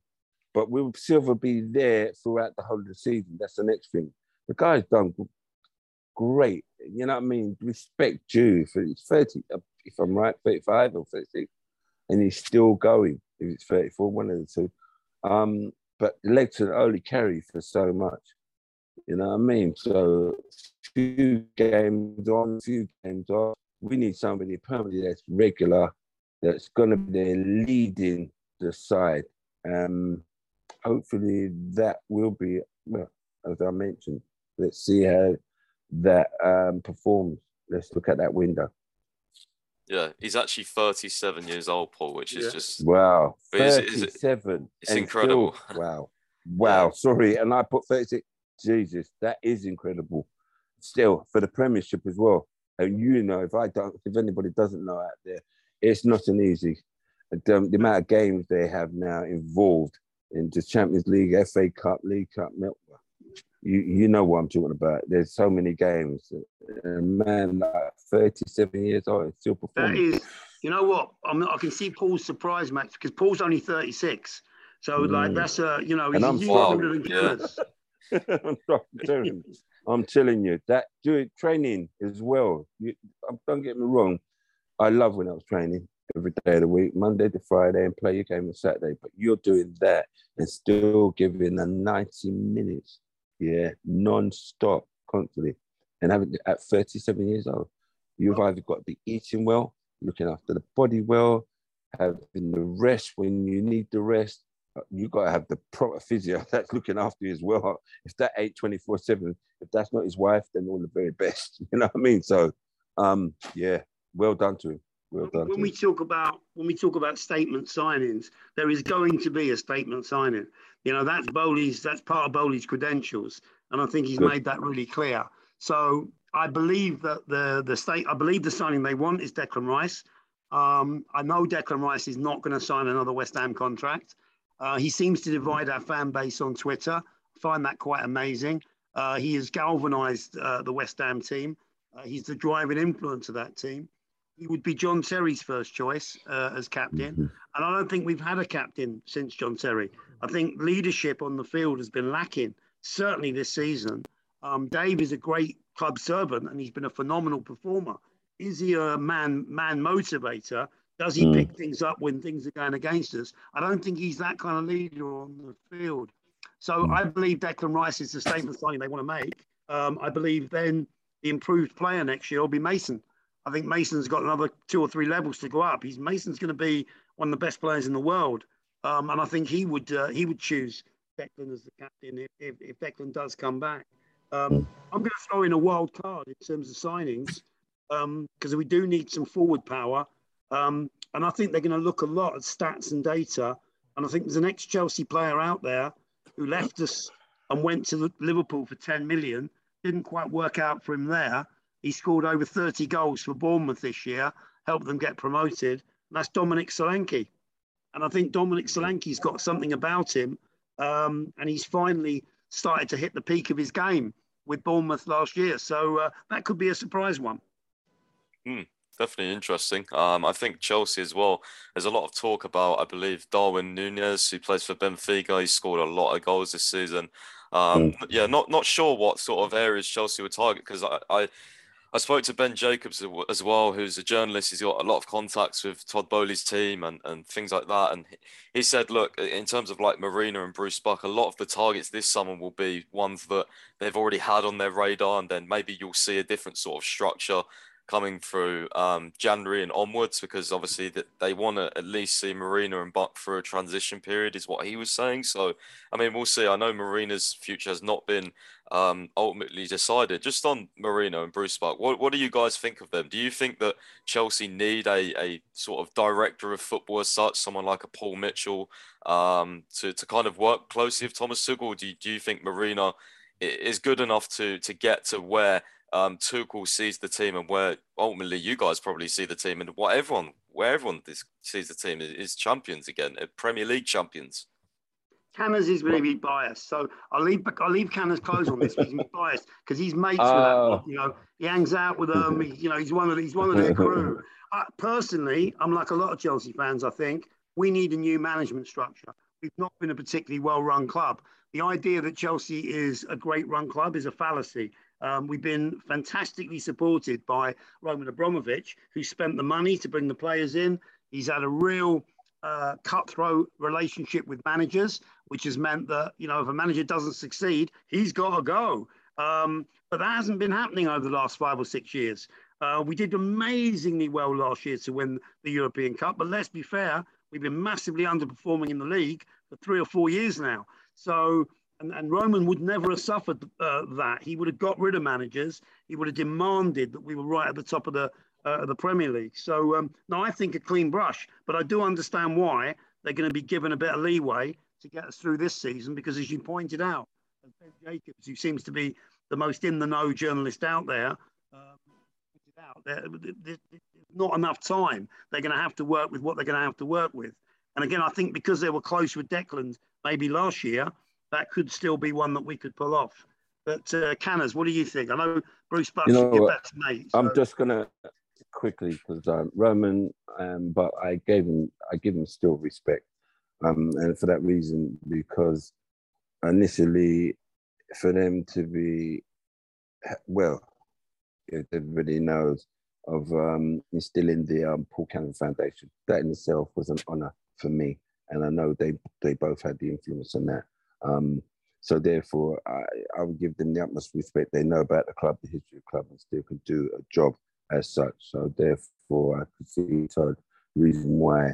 B: but will Silva be there throughout the whole of the season? That's the next thing. The guy's done great. You know what I mean? Respect due for his 30, uh, if I'm right, 35 or 36, and he's still going. If it's 34, one of the two. Um, but legs can only carry for so much. You know what I mean? So few games on, few games off. We need somebody permanently that's regular that's going to be leading the side. Um, hopefully, that will be, well, as I mentioned, let's see how that um, performs. Let's look at that window.
A: Yeah, he's actually 37 years old, Paul, which is yeah. just
B: wow. 37.
A: it's incredible.
B: Still, wow. Wow. Yeah. Sorry. And I put 36. Jesus, that is incredible. Still, for the Premiership as well. And you know, if I don't, if anybody doesn't know out there, it's not an easy. The, um, the amount of games they have now involved in the Champions League, FA Cup, League Cup, you you know what I'm talking about. There's so many games. A man like 37 years old still performing.
C: That is, you know what? I'm, I can see Paul's surprise, Max, because Paul's only 36. So mm. like that's a you know and I'm older than.
B: I'm, telling you that do training as well. You, don't get me wrong. I love when I was training every day of the week, Monday to Friday, and play your game on Saturday. But you're doing that and still giving a 90 minutes, yeah, non-stop, constantly. And having at 37 years old, you've either got to be eating well, looking after the body well, having the rest when you need the rest. You've got to have the proper physio that's looking after you as well. If that ain't 24 7, if that's not his wife, then all the very best. You know what I mean? So, um, yeah, well done to him. Well done.
C: When we him. talk about when we talk about statement signings, there is going to be a statement signing. You know, that's Boehly's, that's part of Boehly's credentials, and I think he's Good. made that really clear. So I believe that the the state I believe the signing they want is Declan Rice. Um, I know Declan Rice is not going to sign another West Ham contract. Uh, he seems to divide our fan base on Twitter. I find that quite amazing. Uh, he has galvanised uh, the West Ham team. Uh, he's the driving influence of that team. He would be John Terry's first choice uh, as captain. Mm-hmm. And I don't think we've had a captain since John Terry. I think leadership on the field has been lacking, certainly this season. Um, Dave is a great club servant and he's been a phenomenal performer. Is he a man man motivator? Does he mm. pick things up when things are going against us? I don't think he's that kind of leader on the field. So mm. I believe Declan Rice is the statement signing they want to make. Um, I believe then the improved player next year will be Mason. I think Mason's got another two or three levels to go up. He's Mason's going to be one of the best players in the world, um, and I think he would uh, he would choose Declan as the captain if, if, if does come back. Um, I'm going to throw in a wild card in terms of signings because um, we do need some forward power, um, and I think they're going to look a lot at stats and data. And I think there's an ex-Chelsea player out there who left us and went to Liverpool for 10 million. Didn't quite work out for him there. He scored over 30 goals for Bournemouth this year, helped them get promoted. And that's Dominic Solanke. And I think Dominic Solanke's got something about him. Um, and he's finally started to hit the peak of his game with Bournemouth last year. So uh, that could be a surprise one.
A: Hmm, definitely interesting. Um, I think Chelsea as well. There's a lot of talk about, I believe, Darwin Nunez, who plays for Benfica. He scored a lot of goals this season. Um, mm. Yeah, not not sure what sort of areas Chelsea would target because I, I I spoke to Ben Jacobs as well, who's a journalist. He's got a lot of contacts with Todd Boehly's team and, and things like that. And he said, look, in terms of like Marina and Bruce Buck, a lot of the targets this summer will be ones that they've already had on their radar. And then maybe you'll see a different sort of structure coming through um, January and onwards because obviously that they want to at least see Marina and Buck for a transition period is what he was saying. So I mean we'll see. I know Marina's future has not been um, ultimately decided. Just on Marina and Bruce Buck, what, what do you guys think of them? Do you think that Chelsea need a, a sort of director of football as such, someone like a Paul Mitchell, um, to, to kind of work closely with Thomas Tuchel? Do you, do you think Marina is good enough to to get to where um, Tuchel sees the team and where ultimately you guys probably see the team and what everyone, where everyone sees the team is, is champions again, uh, Premier League champions.
C: Canners is maybe biased, so I'll leave I'll leave Canners close on this. He's biased because he's mates uh, with that. Oh. You know, he hangs out with them. He, you know, he's one of he's one of their crew. Uh, personally, I'm like a lot of Chelsea fans. I think we need a new management structure. We've not been a particularly well-run club. The idea that Chelsea is a great run club is a fallacy. Um, we've been fantastically supported by Roman Abramovich, who spent the money to bring the players in. He's had a real uh, cutthroat relationship with managers, which has meant that you know if a manager doesn't succeed, he's got to go. Um, but that hasn't been happening over the last five or six years. Uh, we did amazingly well last year to win the European Cup, but let's be fair, we've been massively underperforming in the league for three or four years now. So and, and Roman would never have suffered uh, that. He would have got rid of managers. He would have demanded that we were right at the top of the uh, the Premier League. So um, no, I think a clean brush. But I do understand why they're going to be given a bit of leeway to get us through this season because, as you pointed out, and Ben Jacobs, who seems to be the most in the know journalist out there, um, out there, there's not enough time. They're going to have to work with what they're going to have to work with. And again, I think because they were close with Declan maybe last year, that could still be one that we could pull off. But uh, Canners, what do you think? I know Bruce Buck's you know, your best mate.
B: So. I'm just gonna quickly because um, Roman, um, but I gave him, I give him still respect, um, and for that reason, because initially, for them to be, well, everybody knows of um, instilling the um, Paul Canoville Foundation. That in itself was an honor for me, and I know they they both had the influence on that. Um, so therefore, I, I would give them the utmost respect. They know about the club, the history of the club, and still can do a job as such. So therefore, I could see Todd reason why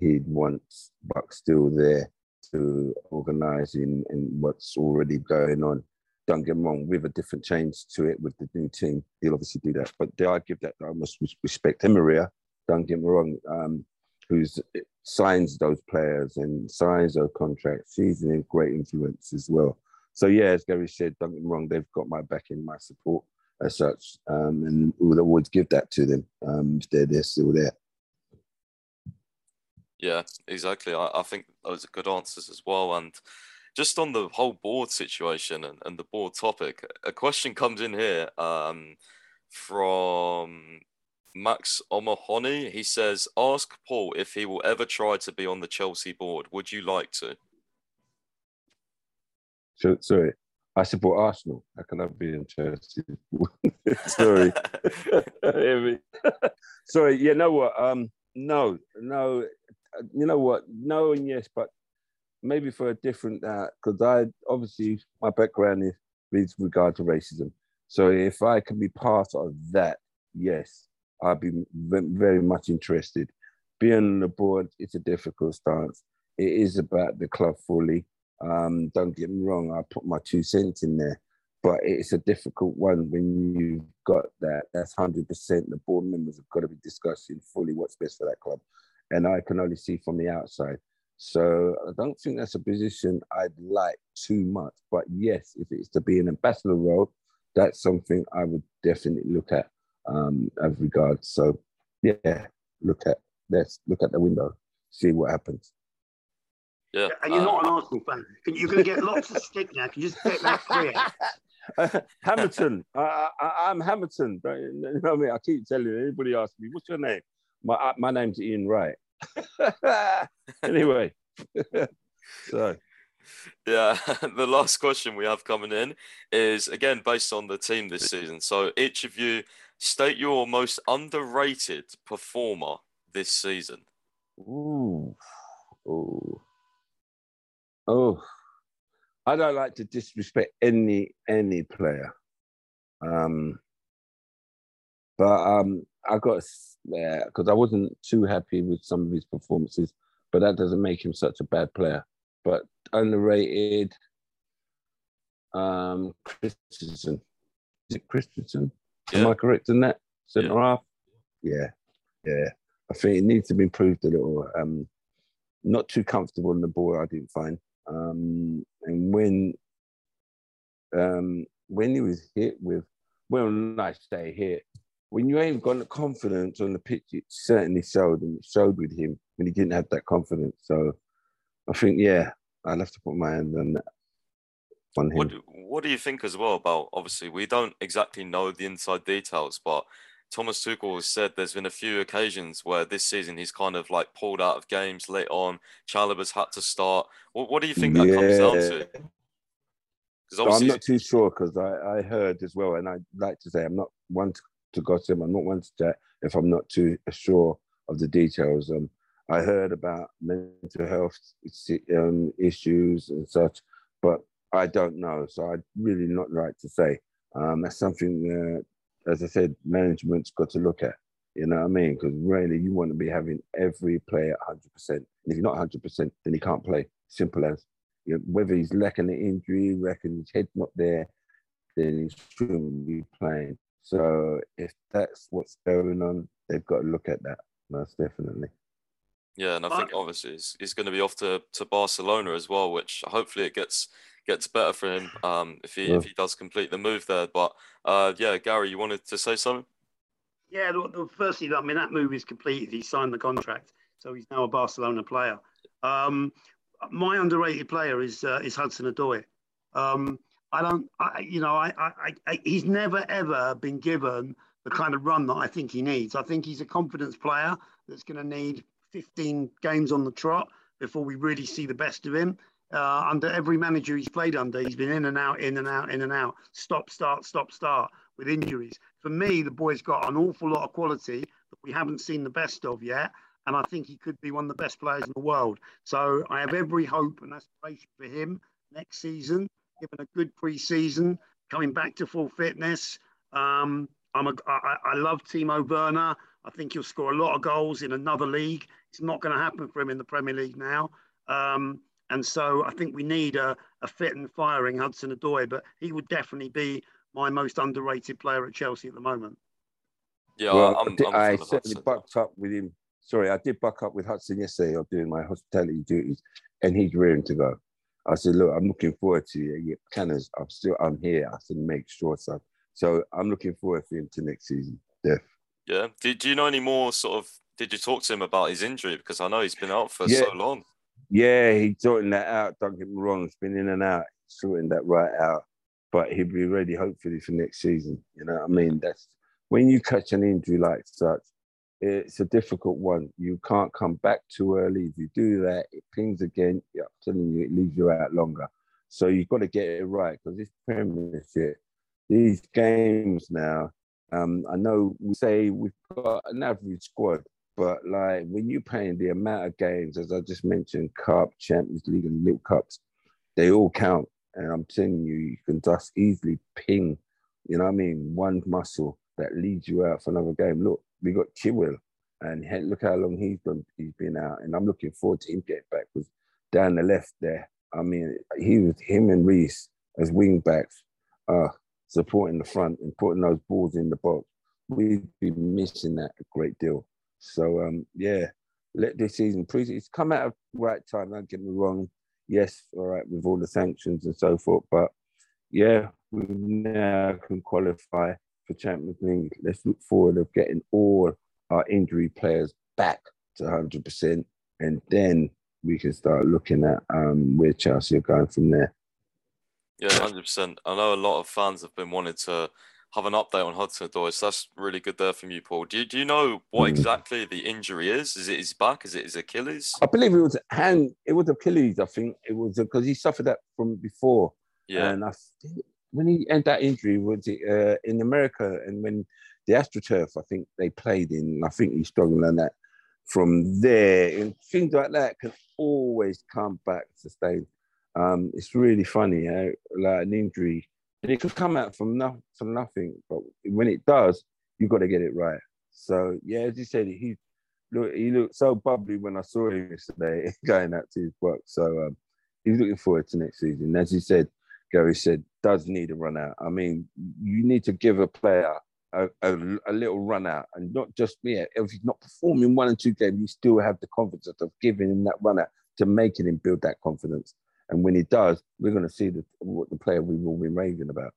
B: he'd want Buck still there to organise in, in what's already going on. Don't get me wrong, with a different change to it with the new team, he'll obviously do that. But I give that I must respect him, Maria. Don't get me wrong. Um, who's signs those players and signs those contracts. She's a great influence as well. So yeah, as Gary said, don't get me wrong, they've got my backing, my support as such, um, and we'll always give that to them um, if they're, they're still there.
A: Yeah, exactly. I, I think those are good answers as well. And just on the whole board situation and, and the board topic, a question comes in here um, from Max Omahony. He says, "Ask Paul if he will ever try to be on the Chelsea board. Would you like to?"
B: So, sorry, I support Arsenal. How can I be in Chelsea? sorry, sorry. You know what? Um, no, no. You know what? No and yes, but maybe for a different uh, because uh, I obviously my background is with regard to racism. So if I can be part of that, yes, I'd be very much interested. Being on the board, it's a difficult stance. It is about the club fully. Um, don't get me wrong, I put my two cents in there, but it's a difficult one when you've got that. That's 100%. The board members have got to be discussing fully what's best for that club. And I can only see from the outside. So I don't think that's a position I'd like too much. But yes, if it's to be an ambassador role, that's something I would definitely look at um, as regards. So yeah, look at let's look at the window, see what happens.
A: Yeah,
C: and you're not an Arsenal fan. You're going to get lots of stick now. Can you just get that clear?
B: Hamilton. I, am Hamilton. You know what I mean? I keep telling you, anybody asks me, what's your name? My, uh, my name's Ian Wright. anyway, so
A: yeah, the last question we have coming in is again based on the team this season. So each of you state your most underrated performer this season.
B: Ooh, ooh, oh! I don't like to disrespect any any player, um, but um, I got there because I wasn't too happy with some of his performances. But that doesn't make him such a bad player. But underrated, um, Christensen. Is it Christensen? Yeah. Am I correct in that? Centre yeah. half? Yeah, yeah. I think it needs to be improved a little. Um, not too comfortable on the ball, I didn't find. Um, and when um, when he was hit with, well, nice say hit, when you ain't got the confidence on the pitch, it certainly showed, and it showed with him when he didn't have that confidence. So I think, yeah, I'll have to put my hand on that. On him.
A: What, what do you think as well about? Obviously, we don't exactly know the inside details, but Thomas Tuchel has said there's been a few occasions where this season he's kind of like pulled out of games late on. Chalobah's had to start. What, what do you think that yeah. comes down to?
B: I'm not too sure because I, I heard as well, and I'd like to say I'm not one to to gossip. I'm not one to chat if I'm not too sure of the details. Um, I heard about mental health um, issues and such, but I don't know. So I'd really not like to say. Um, that's something that, as I said, management's got to look at. You know what I mean? Because really, you want to be having every player 100%. And if you're not 100%, then he can't play. Simple as. You know, whether he's lacking an injury, reckon his head's not there, then he shouldn't be playing. So if that's what's going on, they've got to look at that most definitely.
A: Yeah, and I think obviously he's, he's going to be off to, to Barcelona as well, which hopefully it gets gets better for him um, if he yeah. if he does complete the move there. But uh, yeah, Gary, you wanted to say something?
C: Yeah, The firstly, I mean that move is completed. He signed the contract, so he's now a Barcelona player. Um, my underrated player is uh, is Hudson Odoi. Um, I don't, I, you know, I, I, I, he's never ever been given the kind of run that I think he needs. I think he's a confidence player that's going to need 15 games on the trot before we really see the best of him. Uh, under every manager he's played under, he's been in and out, in and out, in and out, stop, start, stop, start with injuries. For me, the boy's got an awful lot of quality that we haven't seen the best of yet. And I think he could be one of the best players in the world. So I have every hope and aspiration for him next season given a good preseason, coming back to full fitness. Um, I'm a, I, I love Timo Werner. I think he'll score a lot of goals in another league. It's not going to happen for him in the Premier League now. Um, and so I think we need a, a fit and firing Hudson Odoi, but he would definitely be my most underrated player at Chelsea at the moment.
A: Yeah, well, I'm, I'm
B: i certainly bucked up with him. Sorry, I did buck up with Hudson yesterday. I'm doing my hospitality duties, and he's rearing to go. I said, look, I'm looking forward to you. Canners, I'm still, I'm here. I said, make sure, son. So I'm looking forward for him to next season. Def.
A: Yeah. Do, do you know any more sort of, did you talk to him about his injury? Because I know he's been out for yeah. so long.
B: Yeah, he's sorting that out. Don't get me wrong. He's been in and out, sorting that right out. But he'll be ready hopefully for next season. You know what I mean? That's when you catch an injury like such, it's a difficult one. You can't come back too early. If you do that, it pings again. Yeah, I'm telling you, it leaves you out longer. So you've got to get it right because this Premiership, these games now. Um, I know we say we've got an average squad, but like when you're playing the amount of games, as I just mentioned, Cup, Champions League, and Little Cups, they all count. And I'm telling you, you can just easily ping, you know what I mean, one muscle that leads you out for another game. Look, we got Chilwell, and look how long he's been he's been out, and I'm looking forward to him getting back because down the left there, I mean, he was him and Reece as wing backs, uh, supporting the front and putting those balls in the box. We've been missing that a great deal. So um, yeah, let this season please it's come out of right time. Don't get me wrong. Yes, all right, with all the sanctions and so forth, but yeah, we now can qualify for Champions League. Let's look forward of getting all our injury players back to 100%, and then we can start looking at um, where Chelsea are going from there.
A: Yeah, 100%. I know a lot of fans have been wanting to have an update on Hudson Odoi, so that's really good there from you, Paul. Do you, do you know what mm. exactly the injury is? Is it his back? Is it his Achilles?
B: I believe it was hand. It was Achilles. I think it was because he suffered that from before. Yeah, and I think when he had that injury was it uh, in America and when the AstroTurf I think they played in I think he struggled on that from there and things like that can always come back sustained. Um, it's really funny how like an injury and it could come out from no, from nothing but when it does you've got to get it right. So yeah, as you said, he look he looked so bubbly when I saw him yesterday going out to his work. So um, he's looking forward to next season. As you said, Gary said, does need a run out. I mean, you need to give a player a, a, a little run out and not just me. If he's not performing one and two games, you still have the confidence of giving him that run out to making him build that confidence. And when he does, we're going to see the, what the player we've all been raving about.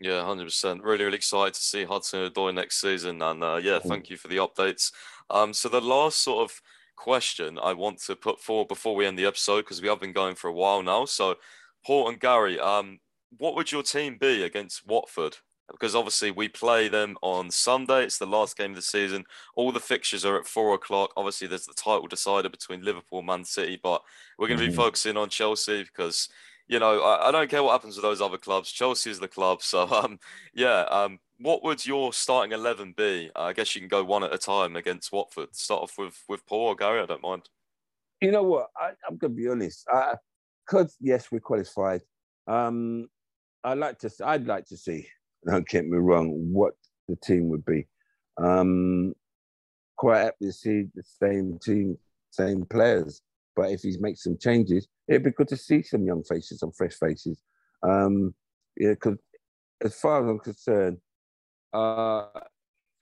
A: Yeah, hundred percent. Really, really excited to see Hudson Odoi next season, and uh, yeah, mm. thank you for the updates. Um, so the last sort of question I want to put forward before we end the episode because we have been going for a while now. So Paul and Gary, um, what would your team be against Watford? Because obviously we play them on Sunday. It's the last game of the season. All the fixtures are at four o'clock. Obviously, there's the title decider between Liverpool and Man City, but we're going to be mm-hmm. focusing on Chelsea because you know I, I, don't care what happens with those other clubs. Chelsea is the club. So um, yeah. Um, what would your starting eleven be? I guess you can go one at a time against Watford. Start off with with Paul or Gary. I don't mind.
B: You know what? I, am gonna be honest. I, because yes, we're qualified. Um, I like to. I'd like to see. Don't get me wrong. What the team would be. Um, quite happy to see the same team, same players. But if he makes some changes, it'd be good to see some young faces, some fresh faces. Um, yeah, because as far as I'm concerned, uh,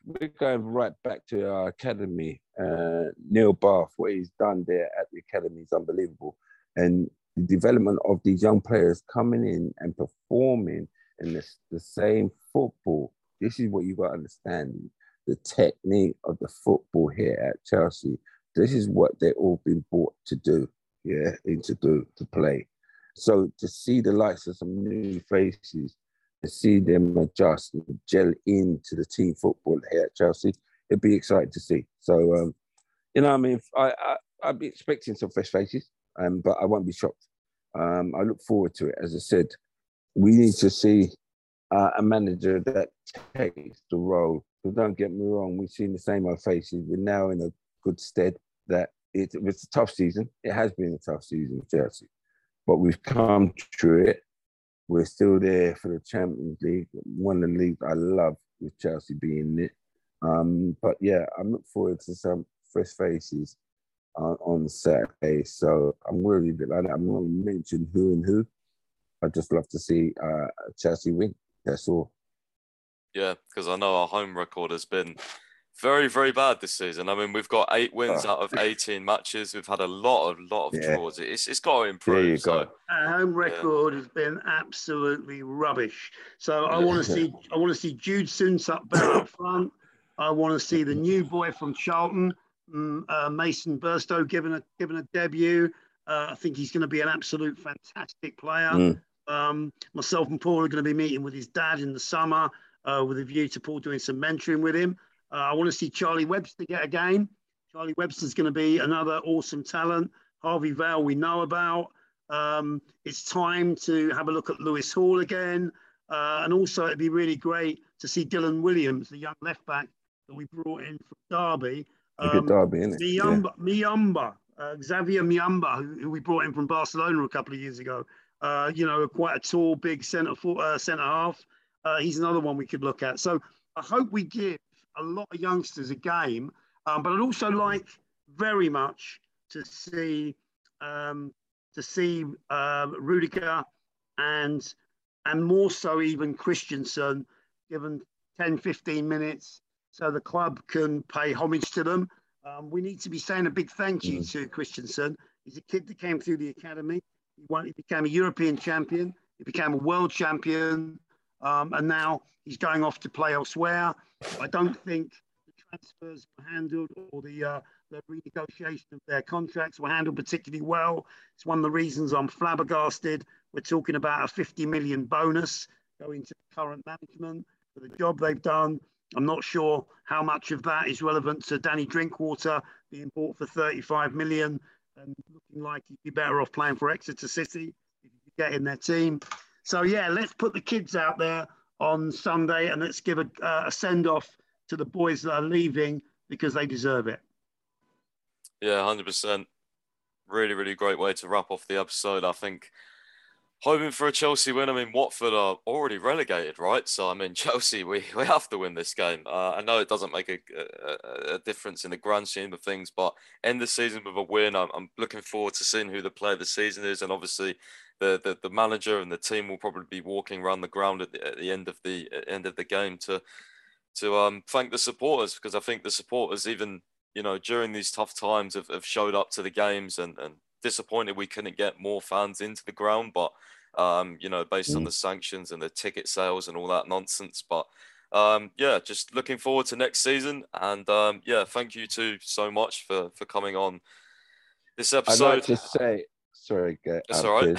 B: we're going right back to our academy. Uh, Neil Bath, what he's done there at the academy is unbelievable. And the development of these young players coming in and performing in this, the same football. This is what you got to understand the technique of the football here at Chelsea. This is what they've all been brought to do, yeah, and to do, to play. So to see the likes of some new faces, to see them adjust and gel into the team football here at Chelsea, it'd be exciting to see. So, um, you know, I mean, I, I I'd be expecting some fresh faces um, but I won't be shocked. Um, I look forward to it. As I said, we need to see uh, a manager that takes the role. Because don't get me wrong, we've seen the same old faces. We're now in a good stead that it, was a tough season. It has been a tough season for Chelsea, but we've come through it. We're still there for the Champions League, one of the leagues I love with Chelsea being in it. Um, but yeah, I'm looking forward to some fresh faces on, on Saturday. So I'm really bit like that. I'm not going to mention who and who. I just love to see uh, Chelsea win. That's all.
A: Yeah, because I know our home record has been very, very bad this season. I mean, we've got eight wins oh. out of 18 matches. We've had a lot of lot of yeah. draws. It's, it's got to improve. There you so. go.
C: Our home record yeah. has been absolutely rubbish. So I want to see I want to see Jude Soonsup back up front. I want to see the new boy from Charlton. Mm, uh, Mason Burstow given a given a debut. Uh, I think he's going to be an absolute fantastic player. Mm. Um, myself and Paul are going to be meeting with his dad in the summer. uh, with a view to Paul doing some mentoring with him. Uh, I want to see Charlie Webster get a game. Charlie Webster's going to be another awesome talent. Harvey Vale, we know about. Um, it's time to have a look at Lewis Hall again. Uh, and also, it'd be really great to see Dylan Williams, the young left back that we brought in from Derby.
B: Um, Derby, isn't it?
C: Mbuyamba, yeah. Uh, Xavier Mbuyamba, who, who, we brought in from Barcelona a couple of years ago. Uh, you know, quite a tall, big centre uh, centre half. Uh, he's another one we could look at. So I hope we give a lot of youngsters a game, um, but I'd also like very much to see um, to see uh, Rudiger and and more so even Christensen given 10, 15 minutes so the club can pay homage to them. Um, we need to be saying a big thank you mm. to Christensen. He's a kid that came through the academy. He, won, he became a European champion. He became a world champion. Um, and now he's going off to play elsewhere. I don't think the transfers were handled or the, uh, the renegotiation of their contracts were handled particularly well. It's one of the reasons I'm flabbergasted. We're talking about a 50 million bonus going to current management for the job they've done. I'm not sure how much of that is relevant to Danny Drinkwater being bought for 35 million and looking like he'd be better off playing for Exeter City if he could get in their team. So yeah, let's put the kids out there on Sunday and let's give a, uh, a send off to the boys that are leaving because they deserve it.
A: Yeah, 100%. Really, really great way to wrap off the episode. I think hoping for a Chelsea win. I mean, Watford are already relegated, right? So, I mean, Chelsea, we, we have to win this game. Uh, I know it doesn't make a, a, a, difference in the grand scheme of things, but end the season with a win. I'm, I'm looking forward to seeing who the player of the season is. And obviously, the, the, the manager and the team will probably be walking around the ground at the, at the end of the end of the game to to um, thank the supporters because I think the supporters, even you know, during these tough times, have, have showed up to the games and, and disappointed we couldn't get more fans into the ground, but um, you know, based mm. on the sanctions and the ticket sales and all that nonsense. But um, yeah, just looking forward to next season. And um, yeah, thank you too so much for for coming on this episode.
B: I'd like to say, sorry, get
A: it's all right.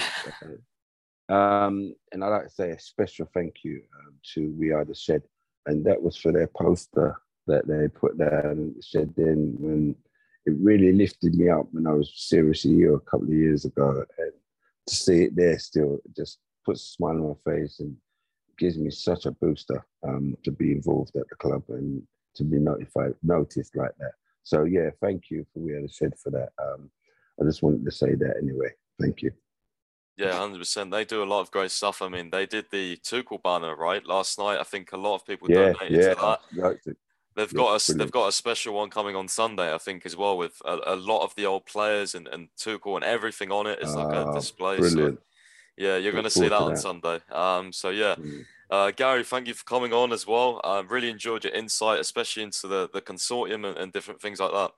B: um, and I'd like to say a special thank you um, to We Are the Shed, and that was for their poster that they put and shed in when it really lifted me up when I was seriously ill a couple of years ago. And to see it there still just puts a smile on my face and gives me such a booster um, to be involved at the club and to be notified, noticed like that. So yeah, thank you for what Are said for that. Um, I just wanted to say that anyway. Thank you.
A: Yeah, hundred percent. They do a lot of great stuff. I mean, they did the Tuchel banner right last night. I think a lot of people yeah, donated yeah, to that. They've got a they've got a special one coming on Sunday, I think, as well, with a, a lot of the old players and, and Tuchel and everything on it. It's like a ah, display. Brilliant. So, yeah, you're going to see that, that, on Sunday. Um, so yeah, mm. uh, Gary, thank you for coming on as well. I really enjoyed your insight, especially into the the consortium and, and, different things like that.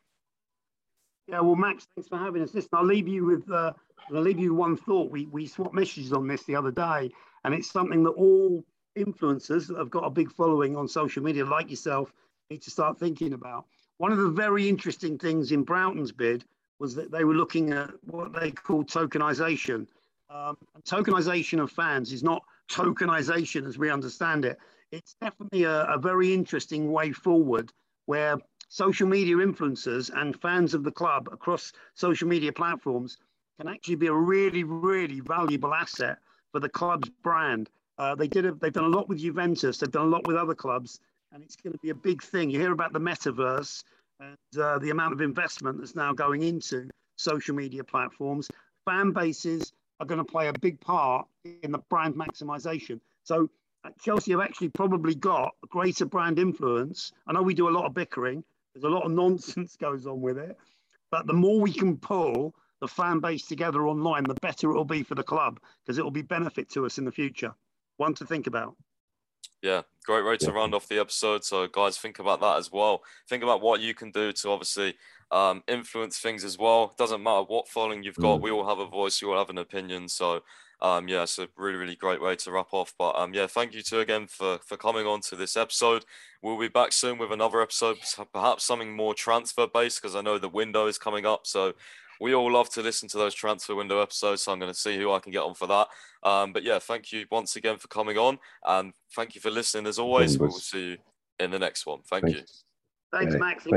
C: Yeah, well, Max, thanks for having us. Listen, I'll leave you with uh, I'll leave you with one thought. We we swapped messages on this the other day, and it's something that all influencers that have got a big following on social media, like yourself, need to start thinking about. One of the very interesting things in Broughton's bid was that they were looking at what they call tokenization. Um, tokenization of fans is not tokenization as we understand it. It's definitely a, a very interesting way forward where social media influencers and fans of the club across social media platforms can actually be a really, really valuable asset for the club's brand. Uh, they did a, they've done a lot with Juventus. They've done a lot with other clubs, and it's going to be a big thing. You hear about the metaverse and uh, the amount of investment that's now going into social media platforms. Fan bases are going to play a big part in the brand maximization. So uh, Chelsea have actually probably got greater brand influence. I know we do a lot of bickering. There's a lot of nonsense goes on with it, but the more we can pull the fan base together online, the better it will be for the club because it will be benefit to us in the future. One to think about.
A: Yeah, great way to yeah. round off the episode. So, guys, think about that as well. Think about what you can do to obviously um, influence things as well. Doesn't matter what following you've got, mm. we all have a voice, you all have an opinion. So, um, yeah, it's a really, really great way to wrap off. But um, yeah, thank you to again for for coming on to this episode. We'll be back soon with another episode, perhaps something more transfer based because I know the window is coming up. So we all love to listen to those transfer window episodes, so I'm going to see who I can get on for that. Um, but yeah, thank you once again for coming on, and thank you for listening as always. We'll see you in the next one. Thank
B: Thanks.
A: you.
C: Thanks,
B: Yeah.
C: Max.